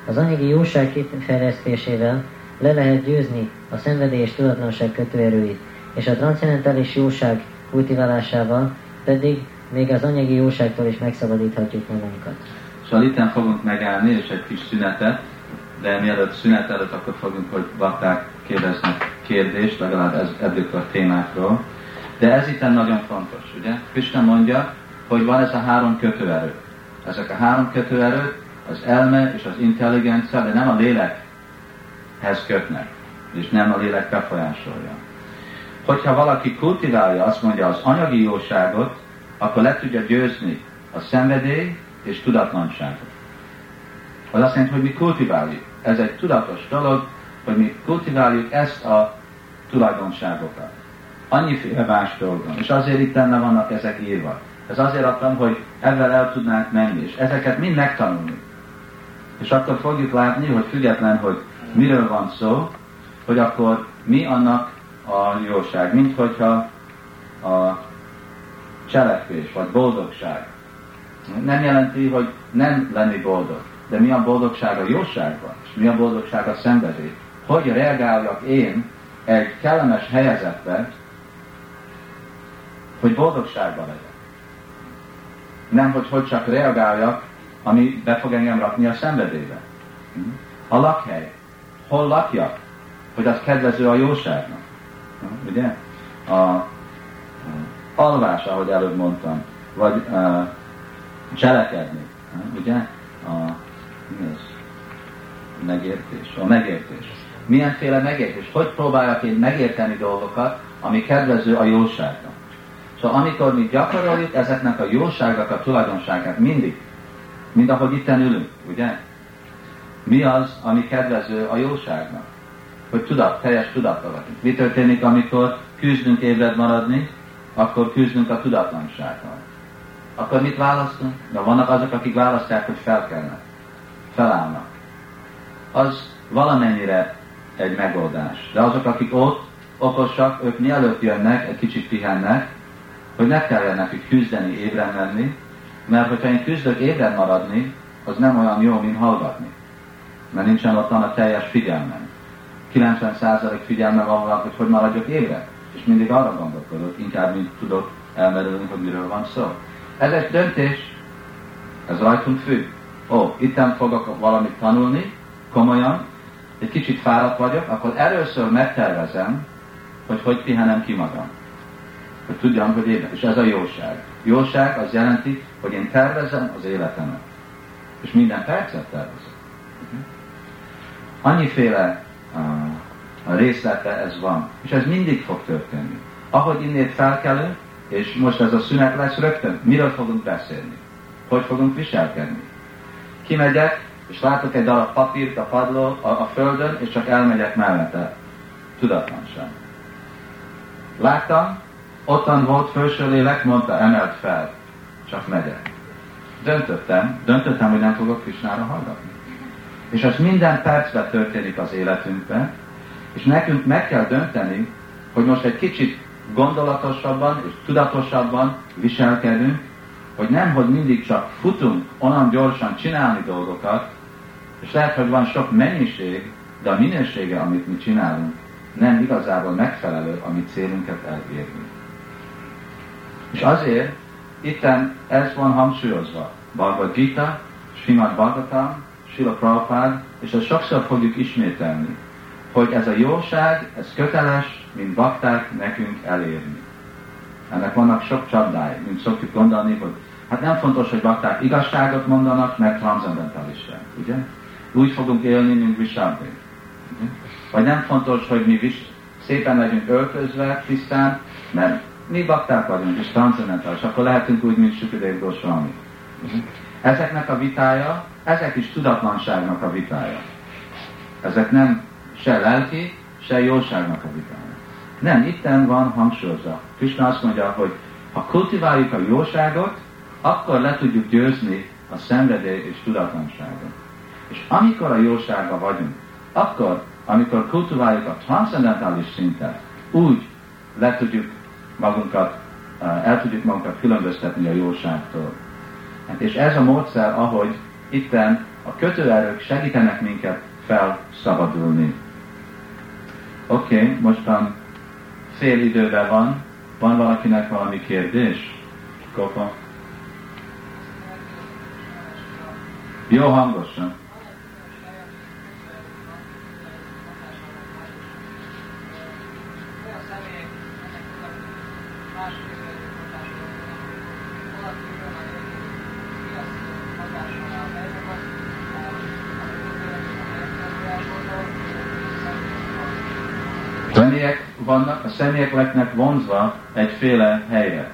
Az anyagi jóság kifejlesztésével le lehet győzni a szenvedély és tudatlanság kötőerőit, és a transzendentális jóság kultiválásával pedig még az anyagi jóságtól is megszabadíthatjuk magunkat. Szóval itt fogunk megállni, és egy kis szünetet, de mielőtt szünet előtt akkor fogunk, hogy bakták kérdeznek kérdést, legalább ez, ebből a témákról. De ez itt nagyon fontos, ugye? Krishna mondja, hogy van ez a három kötőerő. Ezek a három kötőerők az elme és az intelligencia, de nem a lélekhez kötnek, és nem a lélek befolyásolja. Hogyha valaki kultiválja, azt mondja az anyagi jóságot, akkor le tudja győzni a szenvedély és tudatlanságot. Az azt jelenti, hogy mi kultiváljuk. Ez egy tudatos dolog, hogy mi kultiváljuk ezt a tulajdonságokat. Annyiféle más dolgon. És azért itt benne vannak ezek írva. Ez azért adtam, hogy ezzel el tudnánk menni, és ezeket mind megtanulni. És akkor fogjuk látni, hogy független, hogy miről van szó, hogy akkor mi annak a jóság, mint hogyha a cselekvés, vagy boldogság. Nem jelenti, hogy nem lenni boldog. De mi a boldogság a jóságban, és mi a boldogság a szenvedély. Hogy reagáljak én egy kellemes helyezetbe, hogy boldogságban legyek. Nem, hogy hogy csak reagáljak, ami be fog engem rakni a szenvedélybe. A lakhely. Hol lakjak? Hogy az kedvező a jóságnak. Ugye? A, a alvás, ahogy előbb mondtam, vagy uh, cselekedni. Ugye? A, mi az? Megértés. A megértés. milyenféle megértés, hogy próbáljak én megérteni dolgokat, ami kedvező a jóságnak. Szóval amikor mi gyakoroljuk ezeknek a jóságnak a tulajdonságát mindig, mint ahogy itt ülünk, ugye? Mi az, ami kedvező a jóságnak? Hogy tudat, teljes tudattal vagyunk. Mi történik, amikor küzdünk ébred maradni, akkor küzdünk a tudatlansággal. Akkor mit választunk? De vannak azok, akik választják, hogy felkelnek. Felállnak. Az valamennyire egy megoldás. De azok, akik ott okosak, ők mielőtt jönnek, egy kicsit pihennek, hogy ne kelljen nekik küzdeni, ébren lenni, mert hogyha én küzdök ébren maradni, az nem olyan jó, mint hallgatni. Mert nincsen ott a teljes figyelmem. 90% figyelme van hogy hogy maradjak ébren. És mindig arra gondolkodok, inkább mint tudok elmerülni, hogy miről van szó. Ez egy döntés, ez rajtunk függ. Ó, itten fogok valamit tanulni, komolyan, egy kicsit fáradt vagyok, akkor először megtervezem, hogy hogy pihenem ki magam. Hogy tudjam, hogy élet. És ez a jóság. Jóság az jelenti, hogy én tervezem az életemet. És minden percet tervezem. Annyiféle uh, részlete ez van. És ez mindig fog történni. Ahogy innét felkelünk, és most ez a szünet lesz rögtön, miről fogunk beszélni? Hogy fogunk viselkedni? Kimegyek, és látok egy darab papírt a padló, a, a földön, és csak elmegyek mellette. Tudatlanság. Láttam, ottan volt felső lélek, mondta, emelt fel. Csak megyek. Döntöttem, döntöttem, hogy nem fogok Krisnára hallgatni. És ez minden percben történik az életünkben, és nekünk meg kell dönteni, hogy most egy kicsit gondolatosabban és tudatosabban viselkedünk, hogy nem, hogy mindig csak futunk onnan gyorsan csinálni dolgokat, és lehet, hogy van sok mennyiség, de a minősége, amit mi csinálunk, nem igazából megfelelő, amit célunkat elérni. És azért itten ez van hangsúlyozva. Bhagavad Gita, Srimad Bhagavatam, Sila Prabhupád, és ezt sokszor fogjuk ismételni, hogy ez a jóság, ez köteles, mint bakták nekünk elérni. Ennek vannak sok csapdái, mint szokjuk gondolni, hogy hát nem fontos, hogy bakták igazságot mondanak, mert transzendentalisták, ugye? Úgy fogunk élni, mint Vishabdi. Vagy nem fontos, hogy mi vis, szépen legyünk öltözve, tisztán, mert mi bakták vagyunk, és transzendentális, akkor lehetünk úgy, mint Sukadev Goswami. Ezeknek a vitája, ezek is tudatlanságnak a vitája. Ezek nem se lelki, se jóságnak a vitája. Nem, itten van hangsúlyozva. Krishna azt mondja, hogy ha kultiváljuk a jóságot, akkor le tudjuk győzni a szenvedély és tudatlanságot. És amikor a jóságban vagyunk, akkor, amikor kultiváljuk a transzendentális szintet, úgy le tudjuk magunkat, el tudjuk magunkat különböztetni a jóságtól. Hát és ez a módszer, ahogy itten a kötőerők segítenek minket felszabadulni. Oké, okay, mostan fél időben van. Van valakinek valami kérdés? Kopa? Jó hangosan. Személyek vannak, a személyek lehetnek vonzva egyféle helyre.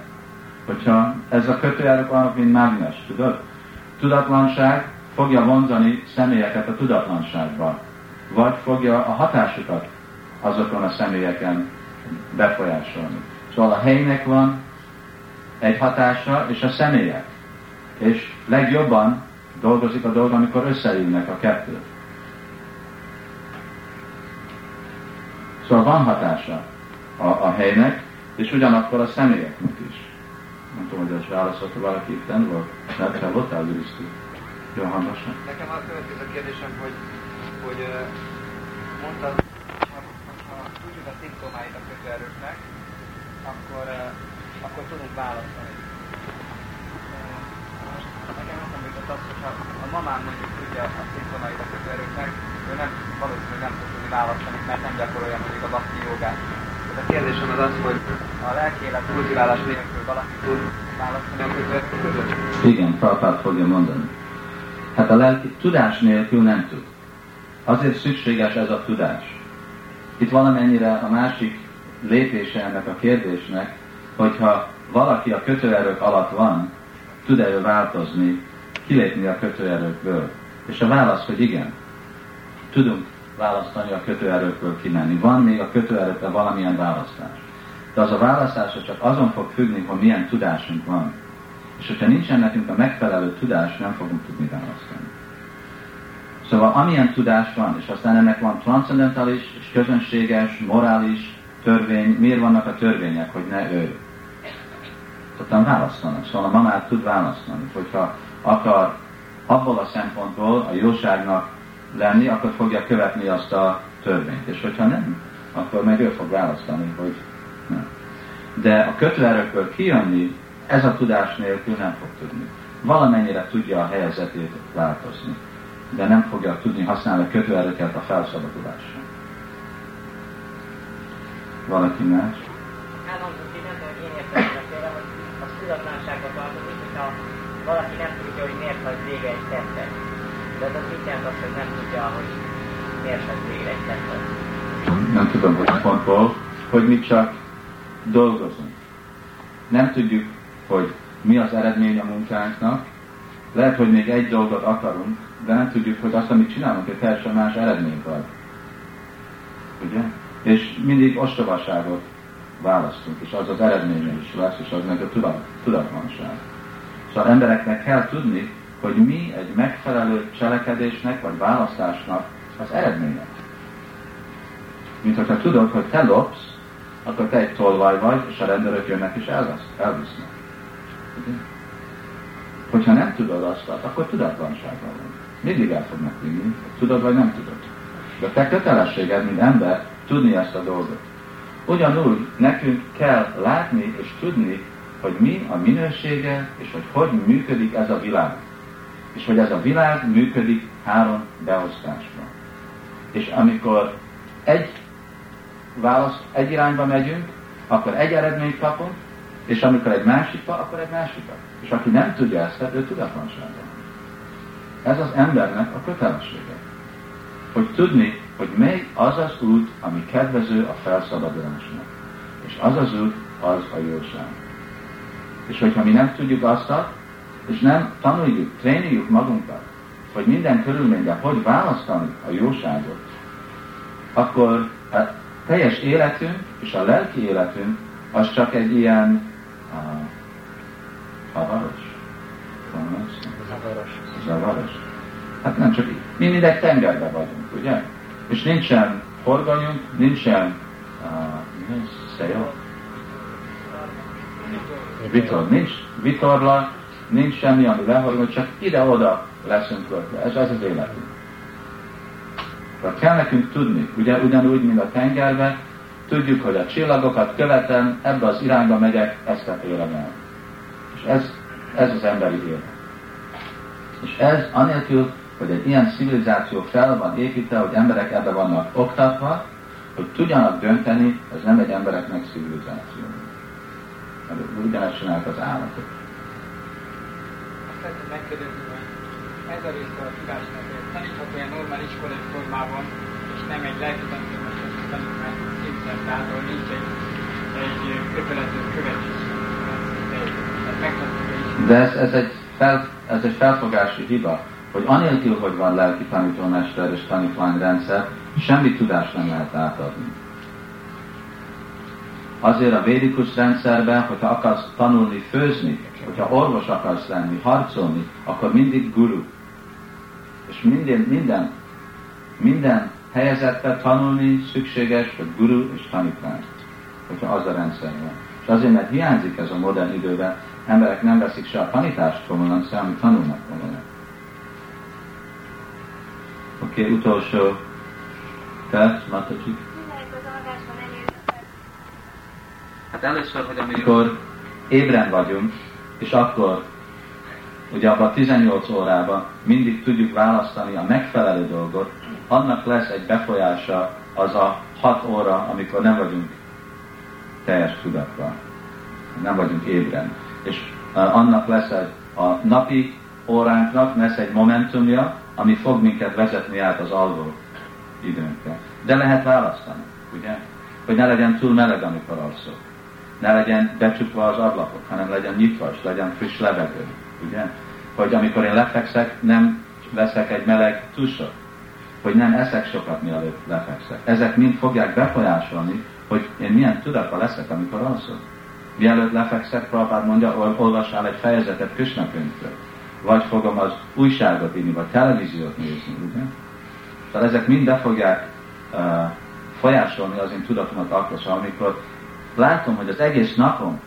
Hogyha ez a kötőjelök vannak, mint mágnes, tudod? Tudatlanság fogja vonzani személyeket a tudatlanságba, vagy fogja a hatásukat azokon a személyeken befolyásolni. Szóval a helynek van egy hatása, és a személyek. És legjobban dolgozik a dolog, amikor összeülnek a kettő. Szóval van hatása a, a helynek, és ugyanakkor a személyeknek is. Nem tudom, hogy ezt válaszolta valaki itt volt. Mert te voltál Krisztus. Jó hangosan. Nekem a következő kérdésem, hogy, hogy mondtad, ha tudjuk a szimptomáit a kötőerőknek, akkor, akkor tudunk választani. Nekem azt jutott az, hogyha a mamám mondjuk tudja a szimptomáit a kötőerőknek, ő nem, valószínűleg nem tud tudni választani, mert nem gyakorolja mondjuk a bakti jogát. Tehát a kérdésem az az, hogy a lelki élet kultiválás nélkül valaki tud választani a kötőerők között? Igen, Prabhupát fogja mondani. Hát a lelki tudás nélkül nem tud. Azért szükséges ez a tudás. Itt valamennyire a másik lépése ennek a kérdésnek, hogyha valaki a kötőerők alatt van, tud-e ő változni, kilépni a kötőerőkből? És a válasz, hogy igen. Tudunk választani a kötőerőkből kimenni. Van még a kötőerőkre valamilyen választás. De az a választás csak azon fog függni, hogy milyen tudásunk van. És hogyha nincsen nekünk a megfelelő tudás, nem fogunk tudni választani. Szóval amilyen tudás van, és aztán ennek van transzendentális és közönséges, morális törvény, miért vannak a törvények, hogy ne ő? Aztán választanak. Szóval a mamát tud választani, hogyha akar abból a szempontból a jóságnak lenni, akkor fogja követni azt a törvényt. És hogyha nem, akkor meg ő fog választani, hogy nem. De a kötőerőkből kijönni, ez a tudás nélkül nem fog tudni. Valamennyire tudja a helyzetét változni, de nem fogja tudni használni a kötőerőket a felszabadulásra. Valaki más? Elhangzott itt, nem tudom, hogy én értem tőle, hogy a tudatlanságba tartozik, hogyha valaki nem tudja, hogy miért hagy vége egy tettet. De az mit jelent az, hogy nem tudja, hogy miért hagy végre egy tettet? Nem tudom, hogy pontból, hogy mi csak dolgozunk. Nem tudjuk, hogy mi az eredmény a munkánknak. Lehet, hogy még egy dolgot akarunk, de nem tudjuk, hogy azt, amit csinálunk, egy teljesen más eredményt ad. Ugye? És mindig ostobaságot választunk, és az az eredménye is lesz, és az meg a tudat, tudatlanság. Szóval embereknek kell tudni, hogy mi egy megfelelő cselekedésnek, vagy választásnak az eredménye. Mint hogyha tudod, hogy te lopsz, akkor te egy tolvaj vagy, és a rendőrök jönnek és elvesz, elvisznek. Ugye? Hogyha nem tudod azt, akkor tudatlanságban van. Mindig el fognak vinni, tudod vagy nem tudod. De te kötelességed, mint ember, tudni ezt a dolgot. Ugyanúgy nekünk kell látni és tudni, hogy mi a minősége, és hogy hogy működik ez a világ. És hogy ez a világ működik három beosztásban. És amikor egy választ, egy irányba megyünk, akkor egy eredményt kapunk, és amikor egy másikba, akkor egy másikat. És aki nem tudja ezt, ő tudatlanságban. Ez az embernek a kötelessége. Hogy tudni, hogy mely az az út, ami kedvező a felszabadulásnak. És az az út, az a jóság. És hogyha mi nem tudjuk azt, és nem tanuljuk, trénáljuk magunkat, hogy minden körülményben hogy választani a jóságot, akkor a teljes életünk és a lelki életünk az csak egy ilyen havaros. Zavaros. Zavaros. Hát nem csak így. Mi mindegy tengerben vagyunk, ugye? És nincsen horgonyunk, nincsen uh, szél. Vitor, nincs vitorla, nincs semmi, ami lehorgony, csak ide-oda leszünk kötve. Ez az az életünk. De kell nekünk tudni, ugye ugyanúgy, mint a tengerben, tudjuk, hogy a csillagokat követem, ebbe az irányba megyek, ezt érem el. És ez, ez az emberi élet. És ez anélkül, hogy egy ilyen civilizáció fel van építve, hogy emberek ebbe vannak oktatva, hogy tudjanak dönteni, ez nem egy embereknek civilizáció. Ugyanezt csinálják az állatok. Azt megkérdezni, hogy ez a része a tudásnak tanítható olyan normál iskolai formában, és nem egy lelki tanítómester tanítmány szinten, tehát ahol nincs egy, egy kötelező követés. De ez, ez, egy fel, ez egy felfogási hiba hogy anélkül, hogy van lelki tanítómester és tanítványrendszer, semmi tudást nem lehet átadni. Azért a védikus rendszerben, hogyha akarsz tanulni, főzni, hogyha orvos akarsz lenni, harcolni, akkor mindig guru. És minden, minden, minden helyezetben tanulni szükséges, hogy guru és tanítvány, hogyha az a rendszer van. És azért, mert hiányzik ez a modern időben, emberek nem veszik se a tanítást komolyan, se amit tanulnak komolyan. Oké, okay, utolsó perc, Matacsik. Hát először, hogy amikor ébren vagyunk, és akkor ugye abban a 18 órában mindig tudjuk választani a megfelelő dolgot, annak lesz egy befolyása az a 6 óra, amikor nem vagyunk teljes tudatban, nem vagyunk ébren. És annak lesz egy, a napi óránknak lesz egy momentumja, ami fog minket vezetni át az alvó időnkkel. De lehet választani. ugye? Hogy ne legyen túl meleg, amikor alszok. Ne legyen becsukva az ablakok, hanem legyen nyitva, és legyen friss levegő, ugye? Hogy amikor én lefekszek, nem veszek egy meleg tusot, hogy nem eszek sokat, mielőtt lefekszek. Ezek mind fogják befolyásolni, hogy én milyen tudatban leszek, amikor alszok. Mielőtt lefekszek, Prabhupád mondja, olvassál egy fejezetet Krishna. Vagy fogom az újságot írni, vagy televíziót nézni, ugye? Tehát ezek mind be fogják uh, folyásolni az én tudatomat akkor, amikor látom, hogy az egész napom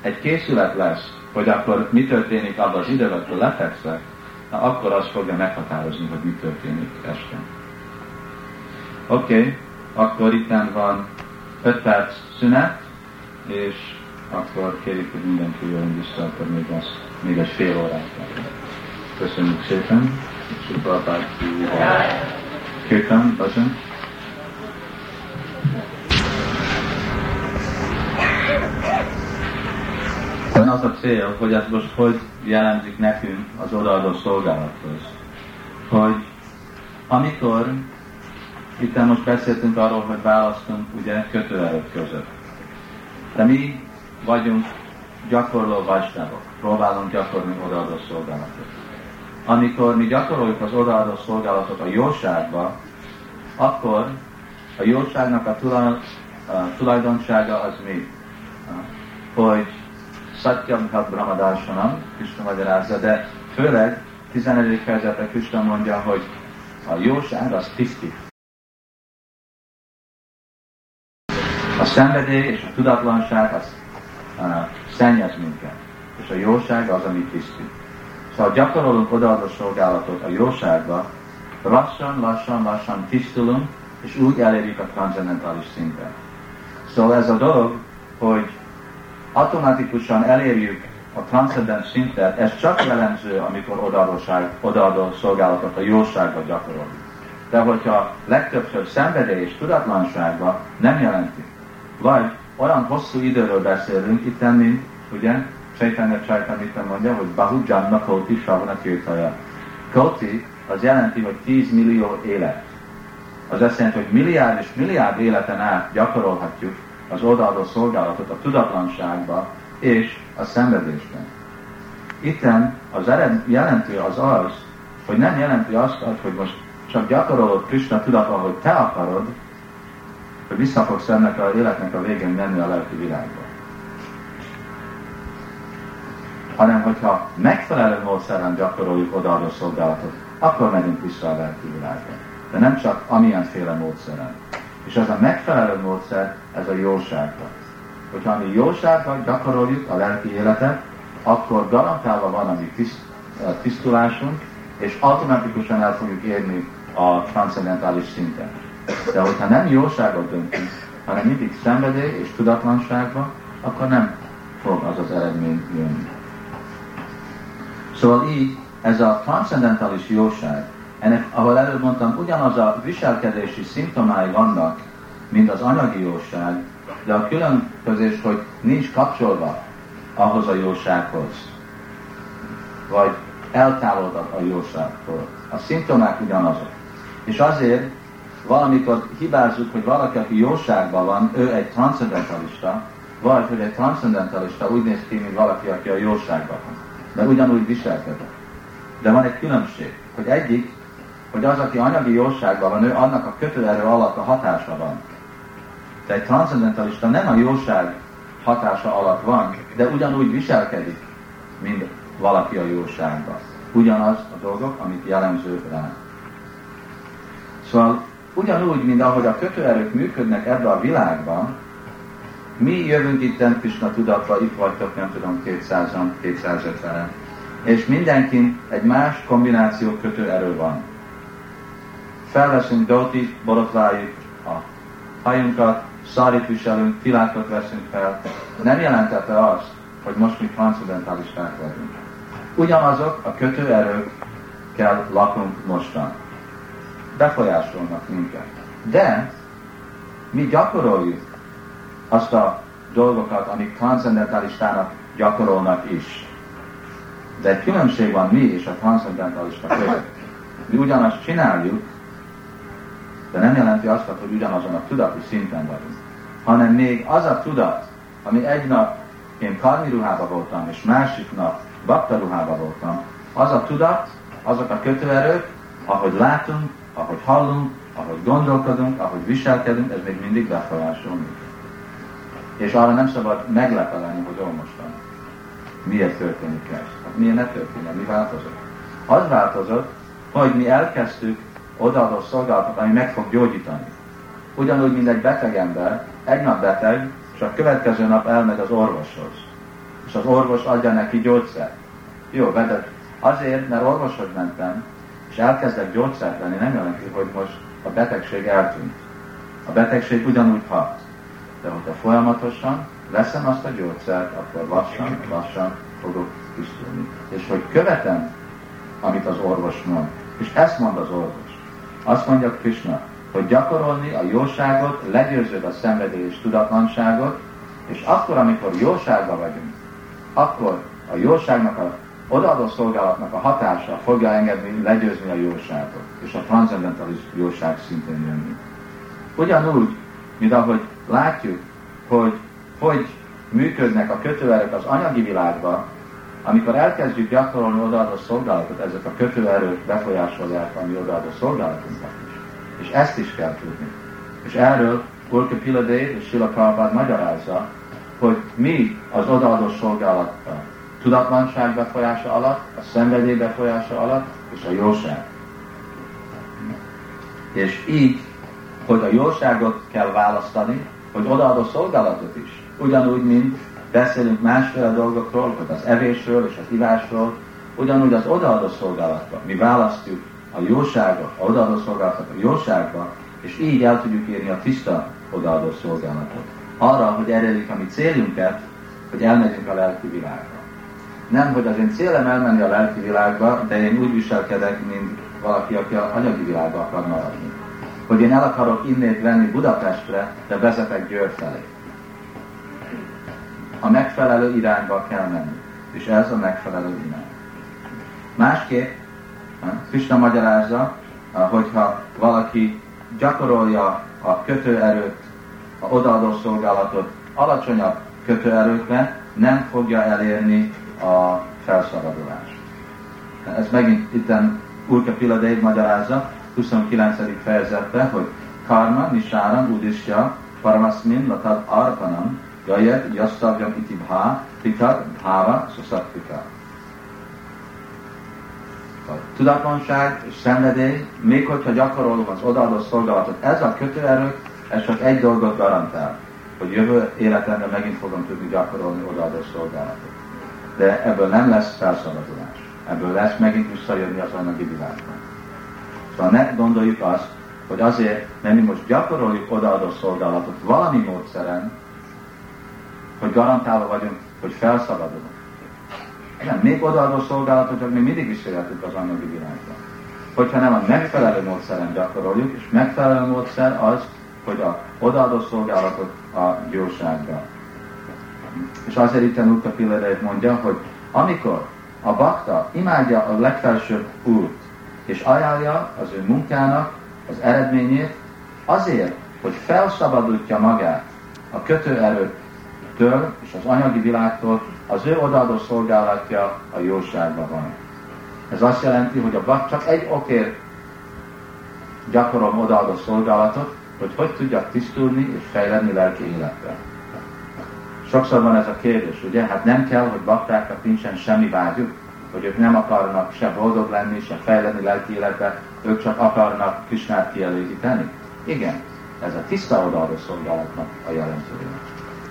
egy készület lesz, hogy akkor mi történik abban az időben, amikor lefekszek, na akkor az fogja meghatározni, hogy mi történik este. Oké, okay, akkor itt van 5 perc szünet, és akkor kérjük, hogy mindenki jön vissza, akkor még, az, még egy fél órát. Köszönjük szépen. Suprapát, Kirtan, Bhajan. Az a cél, hogy ez most hogy jellemzik nekünk az odaadó szolgálathoz. Hogy amikor itt most beszéltünk arról, hogy választunk ugye kötőerők között. De mi vagyunk gyakorló vajsnávok, próbálunk gyakorolni odaadó szolgálatot. Amikor mi gyakoroljuk az odaadó szolgálatot a jóságba, akkor a jóságnak a tulajdonsága az mi? Hogy Satyam Brahmadarsanam, Krishna magyarázza, de főleg 11. fejezetre Krishna mondja, hogy a jóság az tisztít. A szenvedély és a tudatlanság az uh, szennyez minket, és a jóság az, ami tisztít. Szóval gyakorolunk odaadó szolgálatot a jóságba, lassan, lassan, lassan tisztulunk, és úgy elérjük a transzendentális szintet. Szóval ez a dolog, hogy automatikusan elérjük a transzcendens szintet, ez csak jellemző, amikor odaadóság, odaadó szolgálatot a jóságba gyakoroljuk. De hogyha legtöbbször szenvedély és tudatlanságban nem jelenti. Vagy olyan hosszú időről beszélünk, itt mint, ugye, Chaitanya Chaitamita mondja, hogy Bahu Janna Koti Savana Kirtaja. Koti az jelenti, hogy 10 millió élet. Az azt jelenti, hogy milliárd és milliárd életen át gyakorolhatjuk az odaadó szolgálatot a tudatlanságba és a szenvedésben. Itten az ered, jelentő az az, hogy nem jelenti azt, hogy most csak gyakorolod Krishna tudatban, hogy te akarod, hogy vissza fogsz ennek a életnek a végén menni a lelki világba. Hanem, hogyha megfelelő módszeren gyakoroljuk odaadó szolgálatot, akkor megyünk vissza a lelki világba. De nem csak amilyenféle módszeren. És ez a megfelelő módszer, ez a jóságba. Hogyha mi jóságban gyakoroljuk a lelki életet, akkor garantálva van a mi tiszt, tisztulásunk, és automatikusan el fogjuk érni a transzendentális szinten. De hogyha nem jóságot döntünk, hanem mindig szenvedély és tudatlanságban, akkor nem fog az az eredmény jönni. Szóval így ez a transzendentális jóság, ennek, ahol előbb mondtam, ugyanaz a viselkedési szimptomái vannak, mint az anyagi jóság, de a különbözés, hogy nincs kapcsolva ahhoz a jósághoz, vagy eltávolodott a jóságtól. A szimptomák ugyanazok. És azért valamikor hibázzuk, hogy valaki, aki jóságban van, ő egy transzendentalista, vagy hogy egy transzendentalista úgy néz ki, mint valaki, aki a jóságban van. De ugyanúgy viselkedik. De van egy különbség, hogy egyik hogy az, aki anyagi jóságban van, ő annak a kötőerő alatt a hatása van. De egy transzendentalista nem a jóság hatása alatt van, de ugyanúgy viselkedik, mint valaki a jóságban. Ugyanaz a dolgok, amit jellemző rá. Szóval ugyanúgy, mint ahogy a kötőerők működnek ebbe a világban, mi jövünk itt Krishna tudatba, itt vagytok, nem tudom, 200-an, 250-en, és mindenkin egy más kombináció kötőerő van felveszünk dótit, borotváljuk a hajunkat, szarit viselünk, filákat veszünk fel, nem jelentette azt, hogy most mi transzendentalisták vagyunk. Ugyanazok a kötőerőkkel lakunk mostan. Befolyásolnak minket. De mi gyakoroljuk azt a dolgokat, amik transzendentalistának gyakorolnak is. De egy különbség van mi és a transzendentalisták között. Mi ugyanazt csináljuk, De nem jelenti azt, hogy ugyanazon a tudati szinten vagyunk. Hanem még az a tudat, ami egy nap én karmi ruhába voltam, és másik nap bakta ruhába voltam, az a tudat, azok a kötőerők, ahogy látunk, ahogy hallunk, ahogy gondolkodunk, ahogy viselkedünk, ez még mindig befolyásol minket. És arra nem szabad meglepelni, hogy ó, mostan. Miért történik ez? Hát miért ne történik? Mi változott? Az változott, hogy mi elkezdtük odaadó szolgálatot, ami meg fog gyógyítani. Ugyanúgy, mint egy beteg ember, egy nap beteg, és a következő nap elmegy az orvoshoz. És az orvos adja neki gyógyszert. Jó, vetett. Azért, mert orvoshoz mentem, és elkezdek gyógyszert venni, nem jelenti, hogy most a betegség eltűnt. A betegség ugyanúgy hat. De hogyha folyamatosan veszem azt a gyógyszert, akkor lassan, lassan fogok tisztulni. És hogy követem, amit az orvos mond. És ezt mond az orvos. Azt mondja Krishna, hogy gyakorolni a jóságot, legyőződ a szenvedély és tudatlanságot, és akkor, amikor jóságban vagyunk, akkor a jóságnak a odaadó szolgálatnak a hatása fogja engedni legyőzni a jóságot, és a transzendentális jóság szintén jönni. Ugyanúgy, mint ahogy látjuk, hogy hogy működnek a kötőerők az anyagi világban, amikor elkezdjük gyakorolni odaadó szolgálatot, ezek a kötőerők befolyásolják a mi odaadó szolgálatunkat is. És ezt is kell tudni. És erről Urka Piladé és Sila Prabhupád magyarázza, hogy mi az odaadó szolgálat a tudatlanság befolyása alatt, a szenvedély befolyása alatt, és a jóság. És így, hogy a jóságot kell választani, hogy odaadó szolgálatot is. Ugyanúgy, mint beszélünk másféle dolgokról, hogy az evésről és az ivásról, ugyanúgy az odaadó szolgálatban. Mi választjuk a jóságot, a odaadó szolgálatot a jóságba, és így el tudjuk érni a tiszta odaadó szolgálatot. Arra, hogy elérjük a mi céljunkat, hogy elmegyünk a lelki világba. Nem, hogy az én célem elmenni a lelki világba, de én úgy viselkedek, mint valaki, aki a anyagi világba akar maradni. Hogy én el akarok innét venni Budapestre, de vezetek Győr felé. A megfelelő irányba kell menni. És ez a megfelelő irány. Másképp, Krishna magyarázza, hogyha valaki gyakorolja a kötőerőt, a odaadó szolgálatot alacsonyabb kötőerőkre, nem fogja elérni a felszabadulás. Ez megint itten Urka Piladev magyarázza, 29. fejezetben, hogy karma nisáram udisya paramasmin latad arpanam jayet yastavyam iti bha pikat bhava susattika. A tudatlanság és szenvedély, még hogyha gyakorolom az odaadó szolgálatot, ez a kötőerő, ez csak egy dolgot garantál, hogy jövő életemben megint fogom tudni gyakorolni odaadó szolgálatot de ebből nem lesz felszabadulás. Ebből lesz megint visszajönni az anyagi világban. Szóval ne gondoljuk azt, hogy azért, mert mi most gyakoroljuk odaadó szolgálatot valami módszeren, hogy garantálva vagyunk, hogy felszabadulunk. Nem, még odaadó szolgálatot, mi mindig is élhetünk az anyagi világban. Hogyha nem a megfelelő módszeren gyakoroljuk, és megfelelő módszer az, hogy a odaadó szolgálatot a jósággal és azért itt a Nukta mondja, hogy amikor a bakta imádja a legfelsőbb úrt, és ajánlja az ő munkának az eredményét, azért, hogy felszabadítja magát a kötőerőtől és az anyagi világtól, az ő odaadó szolgálatja a jóságban van. Ez azt jelenti, hogy a csak egy okért gyakorol odaadó szolgálatot, hogy hogy tudjak tisztulni és fejlődni lelki életben. Sokszor van ez a kérdés, ugye? Hát nem kell, hogy baktáknak nincsen semmi vágyuk, hogy ők nem akarnak se boldog lenni, se fejlődni lelki életbe, ők csak akarnak Krisnát kielégíteni. Igen, ez a tiszta odaadó szolgálatnak a jelentője.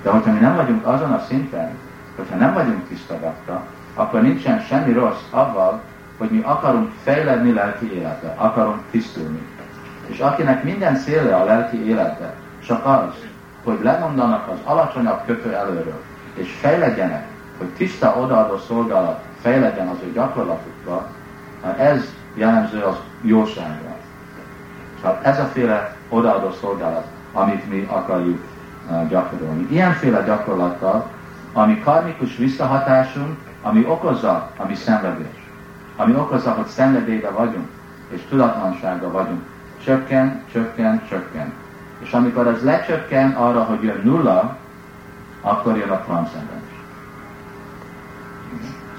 De hogyha mi nem vagyunk azon a szinten, hogyha nem vagyunk tiszta bakta, akkor nincsen semmi rossz avval, hogy mi akarunk fejledni lelki életbe, akarunk tisztulni. És akinek minden széle a lelki életbe, csak az, hogy lemondanak az alacsonyabb kötő előről, és fejlegyenek, hogy tiszta odaadó szolgálat fejlegyen az ő gyakorlatukba, ez jellemző az jóságra. Tehát ez a féle odaadó szolgálat, amit mi akarjuk gyakorolni. Ilyenféle gyakorlattal, ami karmikus visszahatásunk, ami okozza a mi szenvedés, ami okozza, hogy szenvedélybe vagyunk, és tudatlanságban vagyunk, csökken, csökken, csökken. És amikor ez lecsökken arra, hogy jön nulla, akkor jön a transzcendens.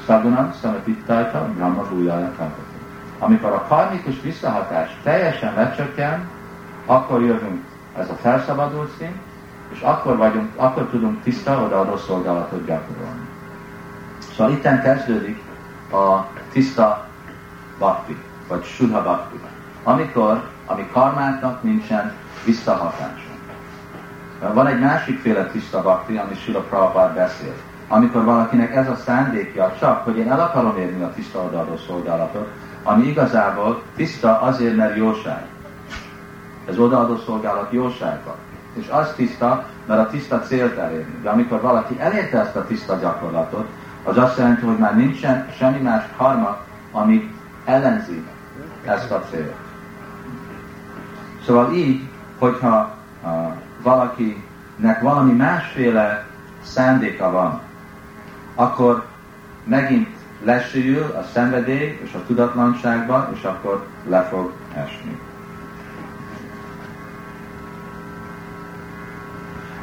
Szaguna, Szamatittaita, Brahma Bújája Amikor a karmikus visszahatás teljesen lecsökken, akkor jövünk ez a felszabadult szint, és akkor, vagyunk, akkor tudunk tiszta odaadó szolgálatot gyakorolni. Szóval itten kezdődik a tiszta bakti, vagy sudha bakti. Amikor, ami karmáknak nincsen visszahatása. Van egy másikféle tiszta bakti, ami Sula Prabhupád beszél. Amikor valakinek ez a szándékja csak, hogy én el akarom érni a tiszta odaadó szolgálatot, ami igazából tiszta azért, mert jóság. Ez odaadó szolgálat jóságban. És az tiszta, mert a tiszta célt elérni. De amikor valaki elérte ezt a tiszta gyakorlatot, az azt jelenti, hogy már nincsen semmi más karma, ami ellenzi ezt a célt. Szóval így, hogyha valakinek valami másféle szándéka van, akkor megint lesül a szenvedély és a tudatlanságba, és akkor le fog esni.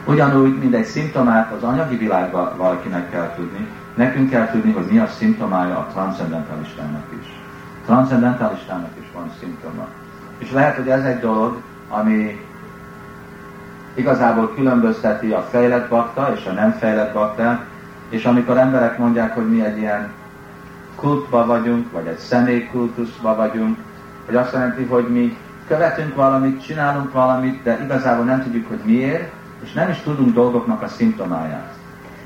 Ugyanúgy, mint egy szimptomát az anyagi világban valakinek kell tudni, nekünk kell tudni, hogy mi a szimptomája a transzendentalistának is. Transzendentalistának is van szimptoma. És lehet, hogy ez egy dolog, ami igazából különbözteti a fejlett bakta és a nem fejlett baktát, és amikor emberek mondják, hogy mi egy ilyen kultba vagyunk, vagy egy személykultuszba vagyunk, hogy azt jelenti, hogy mi követünk valamit, csinálunk valamit, de igazából nem tudjuk, hogy miért, és nem is tudunk dolgoknak a szimptomáját.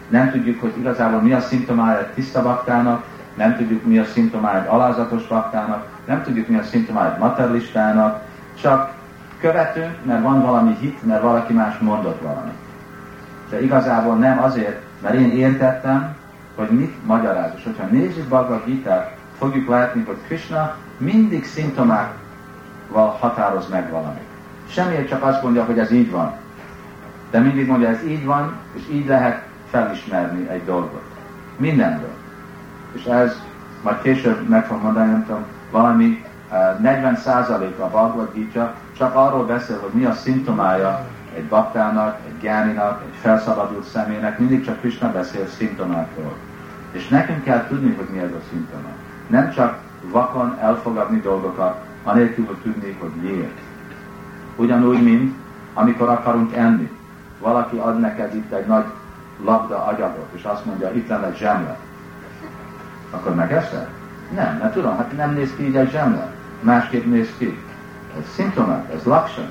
Nem tudjuk, hogy igazából mi a szimptomája tiszta baktának, nem tudjuk, mi a szimptomája egy alázatos baktának, nem tudjuk, mi a szimptomája egy materialistának, csak követünk, mert van valami hit, mert valaki más mondott valamit. De igazából nem azért, mert én értettem, hogy mit magyaráz. És hogyha nézzük Bhagavad gita fogjuk látni, hogy Krishna mindig szimptomákval határoz meg valamit. Semmiért csak azt mondja, hogy ez így van. De mindig mondja, ez így van, és így lehet felismerni egy dolgot. Mindenről. És ez majd később meg fogom mondani, nem tudom, valami 40% a Bhagavad Gita csak arról beszél, hogy mi a szimptomája egy baktának, egy gyáninak, egy felszabadult személynek, mindig csak Krishna beszél szimptomákról. És nekünk kell tudni, hogy mi ez a szimptoma. Nem csak vakon elfogadni dolgokat, anélkül, hogy tudni, hogy miért. Ugyanúgy, mint amikor akarunk enni. Valaki ad neked itt egy nagy labda agyagot, és azt mondja, itt lenne zsemle. Akkor megeszel? Nem, mert tudom, hát nem néz ki így egy zsemle. Másképp néz ki. Ez szimptomák, ez laksan.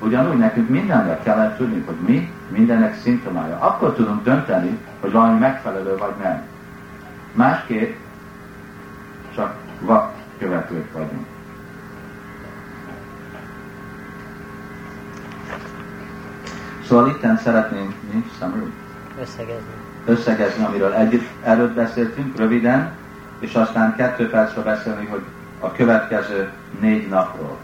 Ugyanúgy nekünk mindenre kellett tudni, hogy mi mindenek szimptomája. Akkor tudunk dönteni, hogy valami megfelelő vagy nem. Másképp csak vak követők vagyunk. Szóval itt szeretném mi, summary? Összegezni. Összegezni, amiről együtt előtt beszéltünk, röviden, és aztán kettő percre beszélni, hogy a következő négy napról.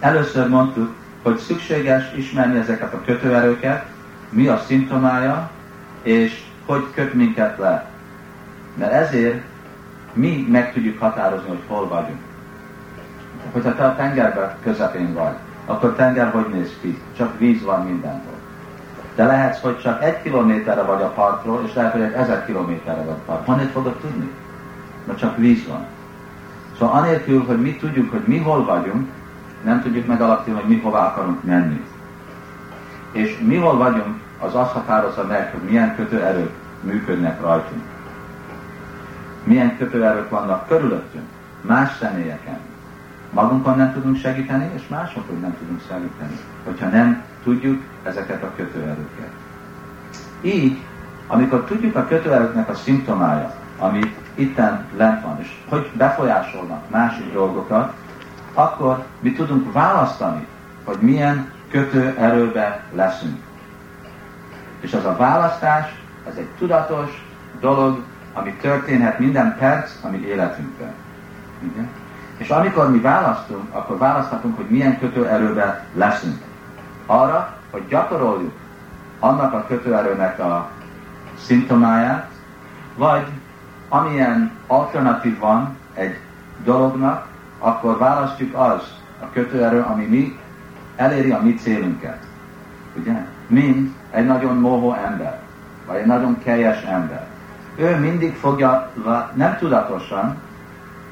Először mondtuk, hogy szükséges ismerni ezeket a kötőerőket, mi a szimptomája, és hogy köt minket le. Mert ezért mi meg tudjuk határozni, hogy hol vagyunk. Hogyha te a tengerben közepén vagy, akkor tenger hogy néz ki? Csak víz van mindenhol. De lehetsz, hogy csak egy kilométerre vagy a partról, és lehet, hogy egy ezer kilométerre vagy a partról. Honnét fogod tudni? Mert csak víz van. Szóval anélkül, hogy mi tudjuk, hogy mi hol vagyunk, nem tudjuk megalapítani, hogy mi hova akarunk menni. És mi hol vagyunk, az azt határozza meg, hogy milyen kötőerők működnek rajtunk. Milyen kötőerők vannak körülöttünk, más személyeken. Magunkon nem tudunk segíteni, és másokon nem tudunk segíteni, hogyha nem tudjuk ezeket a kötőerőket. Így, amikor tudjuk a kötőerőknek a szimptomája, ami itten lent van, és hogy befolyásolnak másik dolgokat, akkor mi tudunk választani, hogy milyen kötőerőbe leszünk. És az a választás, ez egy tudatos dolog, ami történhet minden perc, ami életünkben. Igen? És amikor mi választunk, akkor választhatunk, hogy milyen kötőerőbe leszünk. Arra, hogy gyakoroljuk annak a kötőerőnek a szimptomáját, vagy amilyen alternatív van egy dolognak, akkor választjuk az a kötőerő, ami mi eléri a mi célunkat. Ugye? Mint egy nagyon mohó ember, vagy egy nagyon kelyes ember. Ő mindig fogja, nem tudatosan,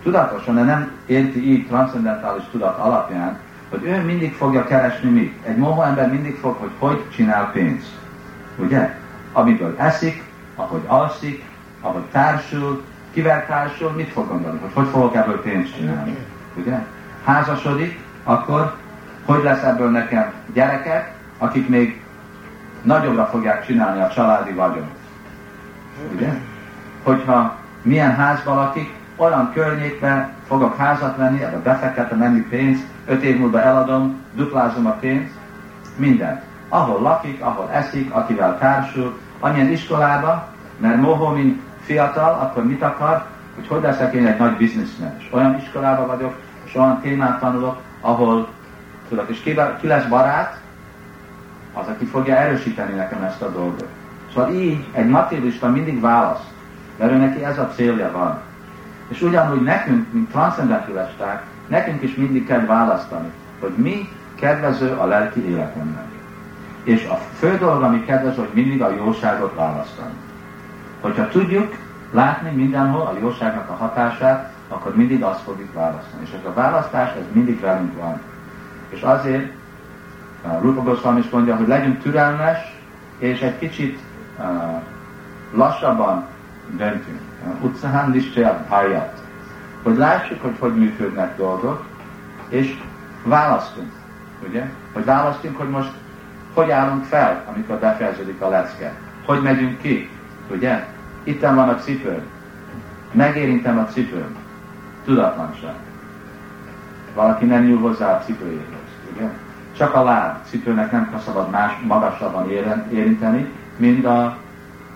tudatosan, de nem érti így transzendentális tudat alapján, hogy ő mindig fogja keresni mit. Egy mohó ember mindig fog, hogy hogy csinál pénzt. Ugye? Amiből eszik, ahogy alszik, ahogy társul, kivel társul, mit fog gondolni, hogy hogy fogok ebből pénzt csinálni. Ugye? Házasodik, akkor hogy lesz ebből nekem gyerekek, akik még nagyobbra fogják csinálni a családi vagyon. Ugye? Hogyha milyen házban lakik, olyan környékben fogok házat venni, ebbe befektetem ennyi pénzt, öt év múlva eladom, duplázom a pénzt, minden. Ahol lakik, ahol eszik, akivel társul, amilyen iskolába, mert mohó, mint fiatal, akkor mit akar, hogy hogy leszek én egy nagy bizniszmen. És olyan iskolában vagyok, és olyan témát tanulok, ahol tudok, és ki, lesz barát, az, aki fogja erősíteni nekem ezt a dolgot. Szóval így egy materialista mindig választ, mert ő neki ez a célja van. És ugyanúgy nekünk, mint transzcendentalisták, nekünk is mindig kell választani, hogy mi kedvező a lelki életemnek. És a fő dolog, ami kedvező, hogy mindig a jóságot választani. Hogyha tudjuk látni mindenhol a jóságnak a hatását, akkor mindig azt fogjuk választani. És ez a választás, ez mindig velünk van. És azért Rupa Goswami is mondja, hogy legyünk türelmes, és egy kicsit uh, lassabban döntünk. Utcahán liscsajat hajat. Hogy lássuk, hogy hogy működnek dolgok, és választunk. Ugye? Hogy választunk, hogy most hogy állunk fel, amikor befejeződik a lecke. Hogy megyünk ki. Ugye? Itten van a cipő. Megérintem a cipőm. Tudatlanság. Valaki nem nyúl hozzá a cipőjéhez. Ugye? Csak a láb cipőnek nem szabad más magasabban érinteni, mint a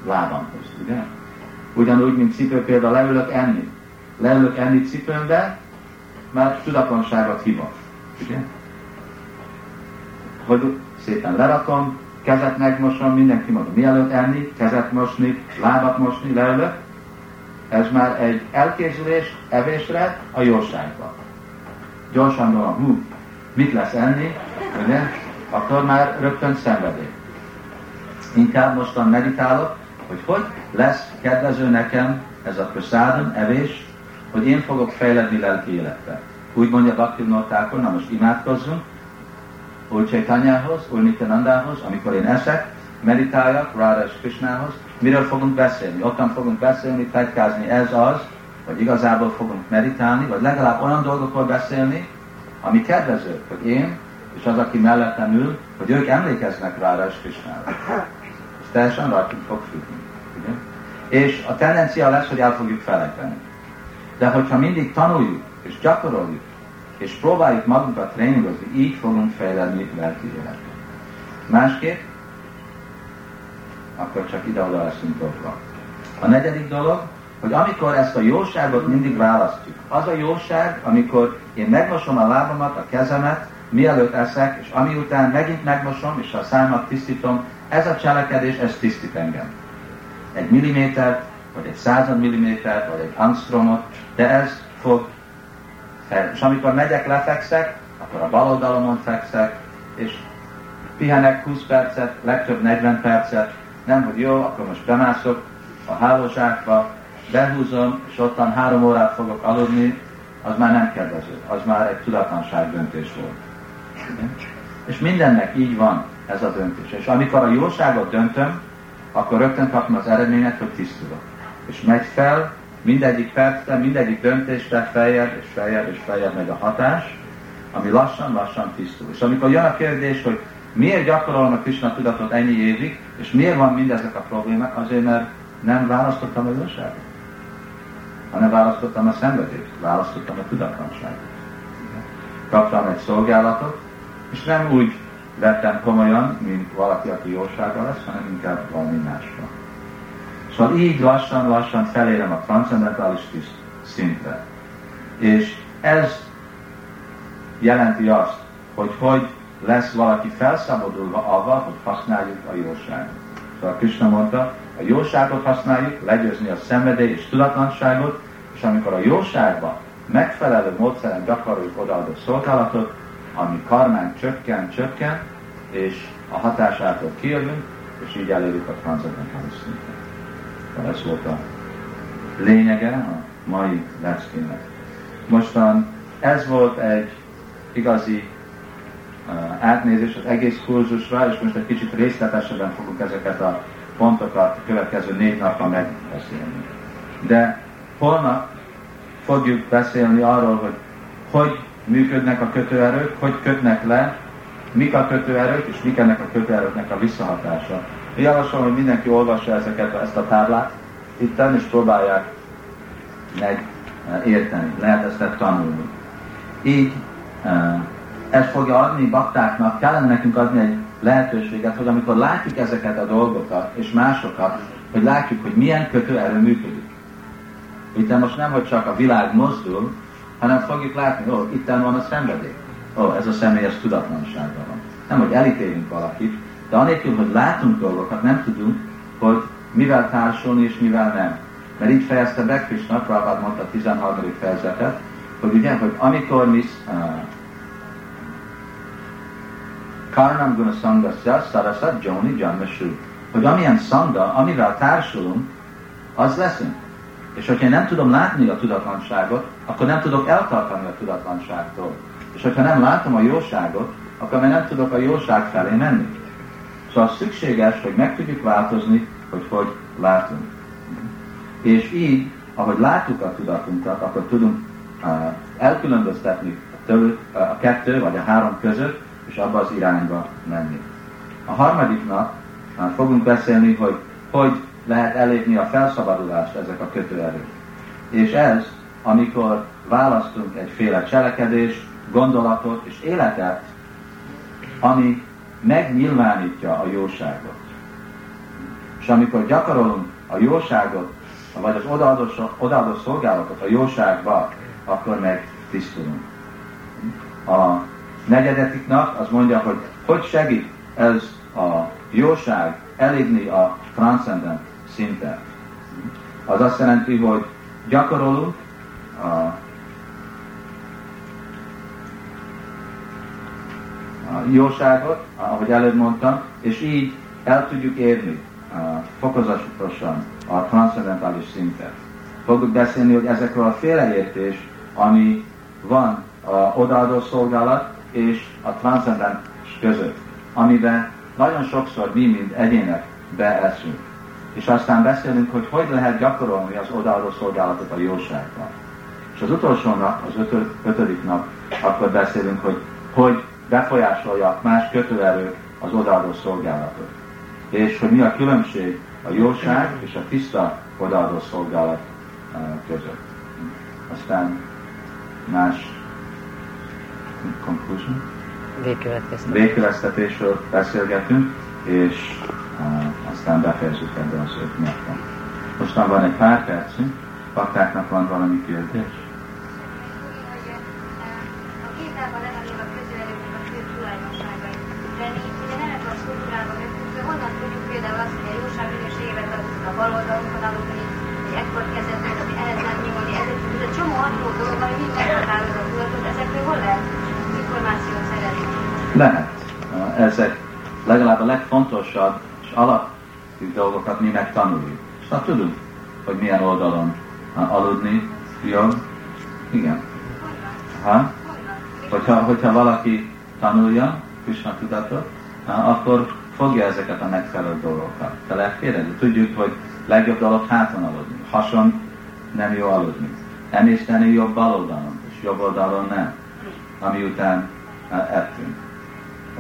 lábamhoz. Ugye? Ugyanúgy, mint cipő például leülök enni. Leülök enni cipőmbe, mert tudatlanságot hiba. Ugye? Hogy szépen lerakom, kezet megmosom, mindenki mondja, mielőtt enni, kezet mosni, lábat mosni, leülök. Ez már egy elkészülés evésre a jóságba. Gyorsan gondolom, hú, mit lesz enni, ugye? Akkor már rögtön szenvedély. Inkább mostan meditálok, hogy hogy lesz kedvező nekem ez a prasádon, evés, hogy én fogok fejledni lelki életbe. Úgy mondja Bhakti Nortákon, na most imádkozzunk, Úr Chaitanyához, Úr Nityanandához, amikor én eszek, meditáljak Ráda és Krishnához, miről fogunk beszélni? Ottan fogunk beszélni, plegykázni, ez az, vagy igazából fogunk meditálni, vagy legalább olyan dolgokról beszélni, ami kedvező, hogy én és az, aki mellettem ül, hogy ők emlékeznek rá és Krishnára. Teljesen rajtunk fog függni. Ugye? És a tendencia lesz, hogy el fogjuk felejteni. De hogyha mindig tanuljuk, és gyakoroljuk, és próbáljuk magunkat tréningozni, így fogunk fejlődni lelki életben. Másképp, akkor csak ide-oda leszünk dobva. A negyedik dolog, hogy amikor ezt a jóságot mindig választjuk, az a jóság, amikor én megmosom a lábamat, a kezemet, mielőtt eszek, és ami után megint megmosom, és a számat tisztítom, ez a cselekedés, ez tisztít engem. Egy milliméter, vagy egy század milliméter, vagy egy angstromot, de ez fog fel. És amikor megyek, lefekszek, akkor a bal oldalomon fekszek, és pihenek 20 percet, legtöbb 40 percet, nem, hogy jó, akkor most bemászok a hálózsákba, behúzom, és ottan három órát fogok aludni, az már nem kedvező, az már egy tudatlanság döntés volt. És mindennek így van ez a döntés. És amikor a jóságot döntöm, akkor rögtön kapom az eredményet, hogy tisztulok. És megy fel, mindegyik percben, mindegyik döntésre feljebb és feljebb és feljebb megy a hatás, ami lassan-lassan tisztul. És amikor jön a kérdés, hogy miért gyakorolom a Krishna tudatot ennyi évig, és miért van mindezek a problémák, azért mert nem választottam a jóságot hanem választottam a szenvedést, választottam a tudatlanságot. Kaptam egy szolgálatot, és nem úgy vettem komolyan, mint valaki, aki jósága lesz, hanem inkább valami másra. Szóval így lassan-lassan felérem a transzendentális szintre. És ez jelenti azt, hogy hogy lesz valaki felszabadulva avval, hogy használjuk a jóságot. Szóval Krishna mondta, a jóságot használjuk, legyőzni a szenvedély és tudatlanságot, és amikor a jóságban megfelelő módszeren gyakoroljuk odaadó szolgálatot, ami karmánk csökken, csökken, és a hatásától kijövünk, és így elérjük a transzendentális szintet. Ez volt a lényege a mai leckének. Mostan ez volt egy igazi átnézés az egész kurzusra, és most egy kicsit részletesebben fogunk ezeket a pontokat következő négy napra megbeszélni. De holnap fogjuk beszélni arról, hogy hogy működnek a kötőerők, hogy kötnek le, mik a kötőerők, és mik ennek a kötőerőknek a visszahatása. Én javaslom, hogy mindenki olvassa ezeket, ezt a táblát itten, és próbálják meg eh, érteni. Lehet ezt tanulni. Így eh, ez fogja adni baktáknak, kellene nekünk adni egy lehetőséget, hogy amikor látjuk ezeket a dolgokat és másokat, hogy látjuk, hogy milyen kötőerő működik. Itt most nem, hogy csak a világ mozdul, hanem fogjuk látni, hogy itt van a szenvedély. Ó, ez a személyes tudatlanságban van. Nem, hogy elítélünk valakit, de anélkül, hogy látunk dolgokat, nem tudunk, hogy mivel társulni és mivel nem. Mert így fejezte be Krishna, Prabhupád mondta a 13. fejezetet, hogy ugye, hogy amikor mi uh, Karnam Guna Sangasya Sarasat Joni Janmasu, hogy amilyen szanga, amivel társulunk, az leszünk. És hogyha én nem tudom látni a tudatlanságot, akkor nem tudok eltartani a tudatlanságtól. És hogyha nem látom a jóságot, akkor már nem tudok a jóság felé menni. Szóval szükséges, hogy meg tudjuk változni, hogy hogy látunk. És így, ahogy látjuk a tudatunkat, akkor tudunk uh, elkülönböztetni a, kettő vagy a három között, és abba az irányba menni. A harmadik nap uh, fogunk beszélni, hogy hogy lehet elérni a felszabadulást ezek a kötőerők. És ez, amikor választunk egyféle cselekedés, gondolatot és életet, ami megnyilvánítja a jóságot. És amikor gyakorolunk a jóságot, vagy az odaadó, szolgálatot a jóságba, akkor meg tisztulunk. A negyedetiknak az mondja, hogy hogy segít ez a jóság elérni a transzcendent szinten. Az azt jelenti, hogy gyakorolunk a, a jóságot, ahogy előbb mondtam, és így el tudjuk érni a, fokozatosan a transzendentális szintet. Fogjuk beszélni, hogy ezekről a féleértés, ami van a odaadó szolgálat és a transzcendens között, amiben nagyon sokszor mi, mint egyének beeszünk. És aztán beszélünk, hogy hogy lehet gyakorolni az odaadó szolgálatot a jóságban. És az utolsó nap, az ötö, ötödik nap, akkor beszélünk, hogy hogy befolyásolja más kötőerők az odaadó szolgálatot. És hogy mi a különbség a jóság és a tiszta odaadó szolgálat uh, között. Aztán más conclusion. Végkövetkeztetésről beszélgetünk, és uh, aztán befejezzük ebben az öt napban. Mostan van egy pár percünk, paktáknak van valami kérdés? baloldalunkon aludni, egy ekkor kezdett, hogy ehhez nem nyúlni, ez egy csomó apró dolog, ami mind meghatározó tudatot, ezekről hol lehet információt szerezni? Lehet. Ezek legalább a legfontosabb és alap dolgokat mi megtanuljuk. És hát tudunk, hogy milyen oldalon aludni jobb. Igen. Ha? Hogyha, hogyha valaki tanulja Krishna tudatot, akkor fogja ezeket a megfelelő dolgokat. De lehet kérdezni. Tudjuk, hogy legjobb dolog háton aludni. Hason nem jó aludni. Emészteni jobb bal oldalon, és jobb oldalon nem. Ami után ettünk.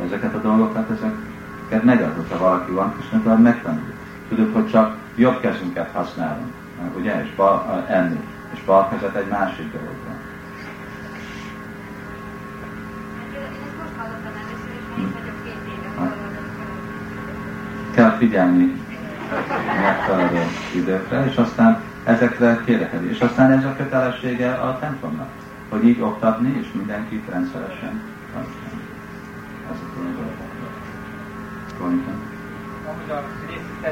Ezeket a dolgokat, ezeket megad, hogyha valaki van, és nem megtanuljuk. Tudjuk, hogy csak jobb kezünket használunk, ugye, és bal, enni, és bal kezet egy másik dologban. Kell figyelni megfelelő időkre, és aztán ezekre kérekedni. És aztán ez a kötelessége a templomnak, hogy így oktatni, és mindenkit rendszeresen tartani. Ezekről a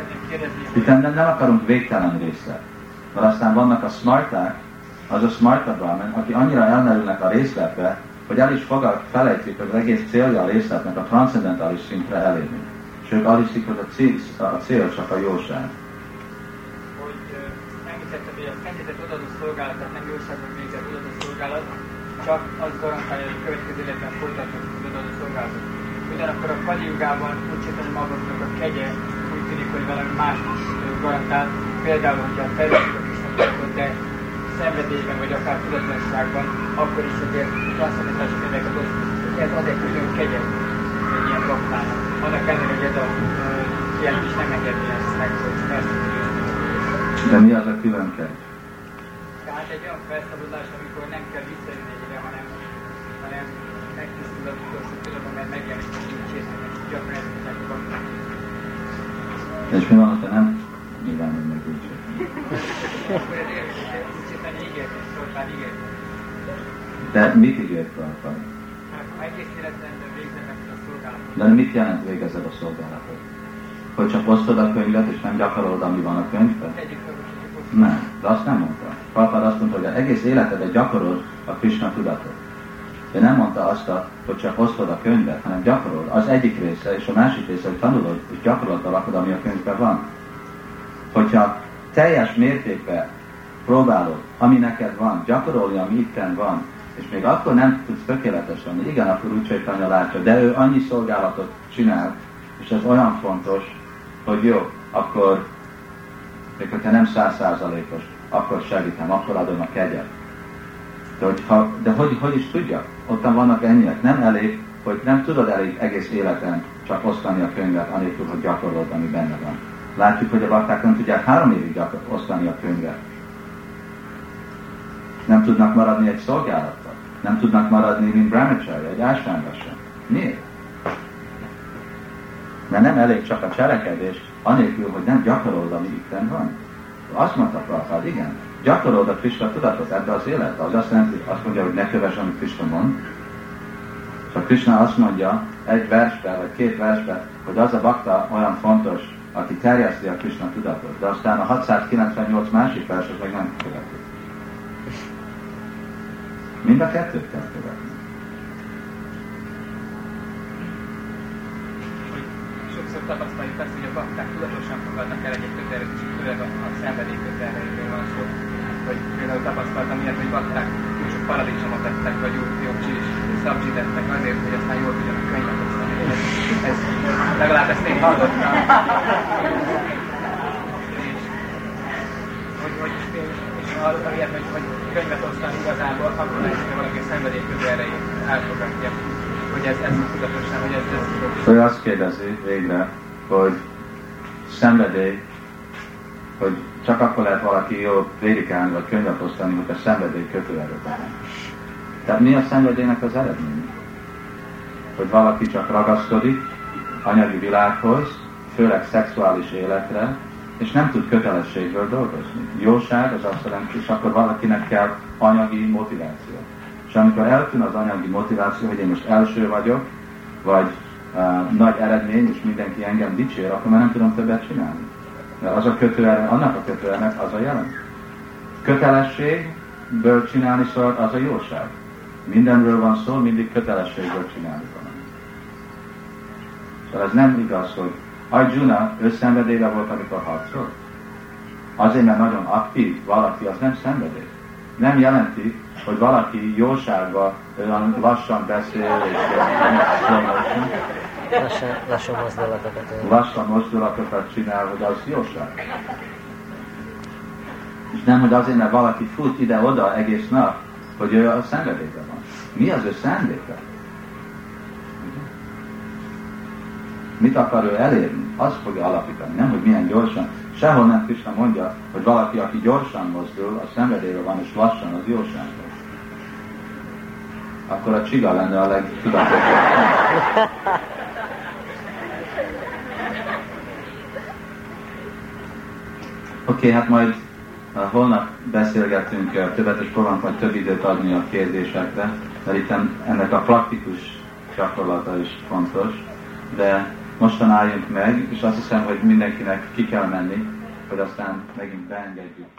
dolgokról. Itt nem, nem akarunk végtelen részlet. Mert aztán vannak a smarták, az a smart Brahman, aki annyira elmerülnek a részletbe, hogy el is fogad, felejtjük, hogy az egész célja a részletnek a transzendentális szintre elérni. És ők elhiszik, hogy a cél, a cél csak a jóság. hogy ö, említetted, hogy a szennyezett odaadó szolgálat, tehát nem jóságban végzett odaadó szolgálat, csak az garantálja, hogy a következő életben folytathatjuk az odaadó szolgálatot. Ugyanakkor a Kaliugában úgy csinálni magadnak a kegye, hogy valami más ö, garantál, például, hogy a területek is nem de szenvedélyben, vagy akár tudatlanságban, akkor is azért transzcendentális könyveket osz, hogy ez egy külön kegyet egy ilyen baktának. Annak ellenére, hogy ez a ö, jelentés nem engedni ezt meg, hogy ezt De mi az a külön kegy? Tehát egy olyan felszabadulás, amikor nem kell visszajönni egyre, hanem, hanem megtisztul az utolsó pillanatban, mert megjelenik a gyakran ezt. És mi van, ha nem ígérni, szóltál ígérni. De mit ígért Prabhupád? Egész életemben végzem ezt a szolgálatot, De mit jelent végezed a szolgálatot? Hogy csak osztod a könyvet, és nem gyakorolod, ami van a könyvben? Nem, de azt nem mondta. Prabhupád azt mondta, hogy az egész életedet gyakorolod a Krishna tudatot. De nem mondta azt, a, hogy csak osztod a könyvet, hanem gyakorolod. Az egyik része, és a másik része, hogy tanulod, és gyakorlatba rakod, ami a könyvben van. Hogyha teljes mértékben próbálod, ami neked van, gyakorolni, ami itten van, és még akkor nem tudsz tökéletes lenni, igen, akkor úgy Csaitanya látja, de ő annyi szolgálatot csinál, és ez olyan fontos, hogy jó, akkor, még hogyha nem százszázalékos, akkor segítem, akkor adom a kegyet. De, hogy, ha, de hogy, hogy is tudja? Ottan vannak ennyiek. Nem elég, hogy nem tudod elég egész életen csak osztani a könyvet, anélkül, hogy gyakorolod, ami benne van. Látjuk, hogy a bakták nem tudják három évig osztani a könyvet. Nem tudnak maradni egy szolgálattal. Nem tudnak maradni, mint brahmacharya, egy ásványba sem. Miért? Mert nem elég csak a cselekedés, anélkül, hogy nem gyakorolod, ami itten van. Azt mondta Prabhupád, igen, gyakorolod a Krishna tudatot ebbe az életbe. Az azt jelenti, azt mondja, hogy ne kövess, amit Krishna mond. És a Krishna azt mondja egy versben, vagy két versben, hogy az a bakta olyan fontos, aki terjeszti a Krishna tudatot. De aztán a 698 másik vers, az meg nem követi. Mind a kettőt kell követni. sokszor tapasztaljuk azt, hogy a bakták tudatosan fogadnak el egy-egy kötelezőt, és főleg a, szenvedély kötelreiről van szó. Hogy például tapasztaltam ilyet, hogy bakták túl sok paradicsomot tettek, vagy jó, jó csis, szabzsi tettek azért, hogy aztán jól tudjanak könyvet osztani. Ez, ez, legalább ezt én hallottam. És, hogy, hogy, és hallottam ilyet, hogy, hogy könyvet osztani igazából, akkor lesz, hogy valaki a szenvedély kötelreit elfogadja. Hogy ez, ez tudatosan, hogy ez, ez Ő azt kérdezi végre, hogy szenvedély, hogy csak akkor lehet valaki jó prédikálni vagy könyvet osztani, hogy a szenvedély kötőerő van. Tehát mi a szenvedélynek az eredmény? Hogy valaki csak ragaszkodik anyagi világhoz, főleg szexuális életre, és nem tud kötelességből dolgozni. Jóság az azt jelenti, és akkor valakinek kell anyagi motiváció. És amikor eltűn az anyagi motiváció, hogy én most első vagyok, vagy uh, nagy eredmény, és mindenki engem dicsér, akkor már nem tudom többet csinálni. Az a kötőerő, annak a kötőerőnek az a jelen. Kötelességből csinálni szól, az a jóság. Mindenről van szó, mindig kötelességből csinálni van. Szóval ez nem igaz, hogy Arjuna ő szenvedélyre volt, amikor harcolt. Azért, mert nagyon aktív valaki, az nem szenvedély. Nem jelenti, hogy valaki jóságban olyan lassan beszél, és Lassan, lassú mozdulatokat. lassan mozdulatokat csinál, hogy az jóság. És nem, hogy azért, mert valaki fut ide-oda egész nap, hogy ő a szenvedélyben van. Mi az ő szándéka? Mit akar ő elérni? Azt fogja alapítani, nem, hogy milyen gyorsan. Sehol nem Krishna mondja, hogy valaki, aki gyorsan mozdul, a szenvedélyben van, és lassan, az jóság. Akkor a csiga lenne a legtudatosabb. Oké, okay, hát majd holnap beszélgetünk uh, többet, és próbálunk majd több időt adni a kérdésekre, mert itt ennek a praktikus gyakorlata is fontos, de mostan álljunk meg, és azt hiszem, hogy mindenkinek ki kell menni, hogy aztán megint beengedjük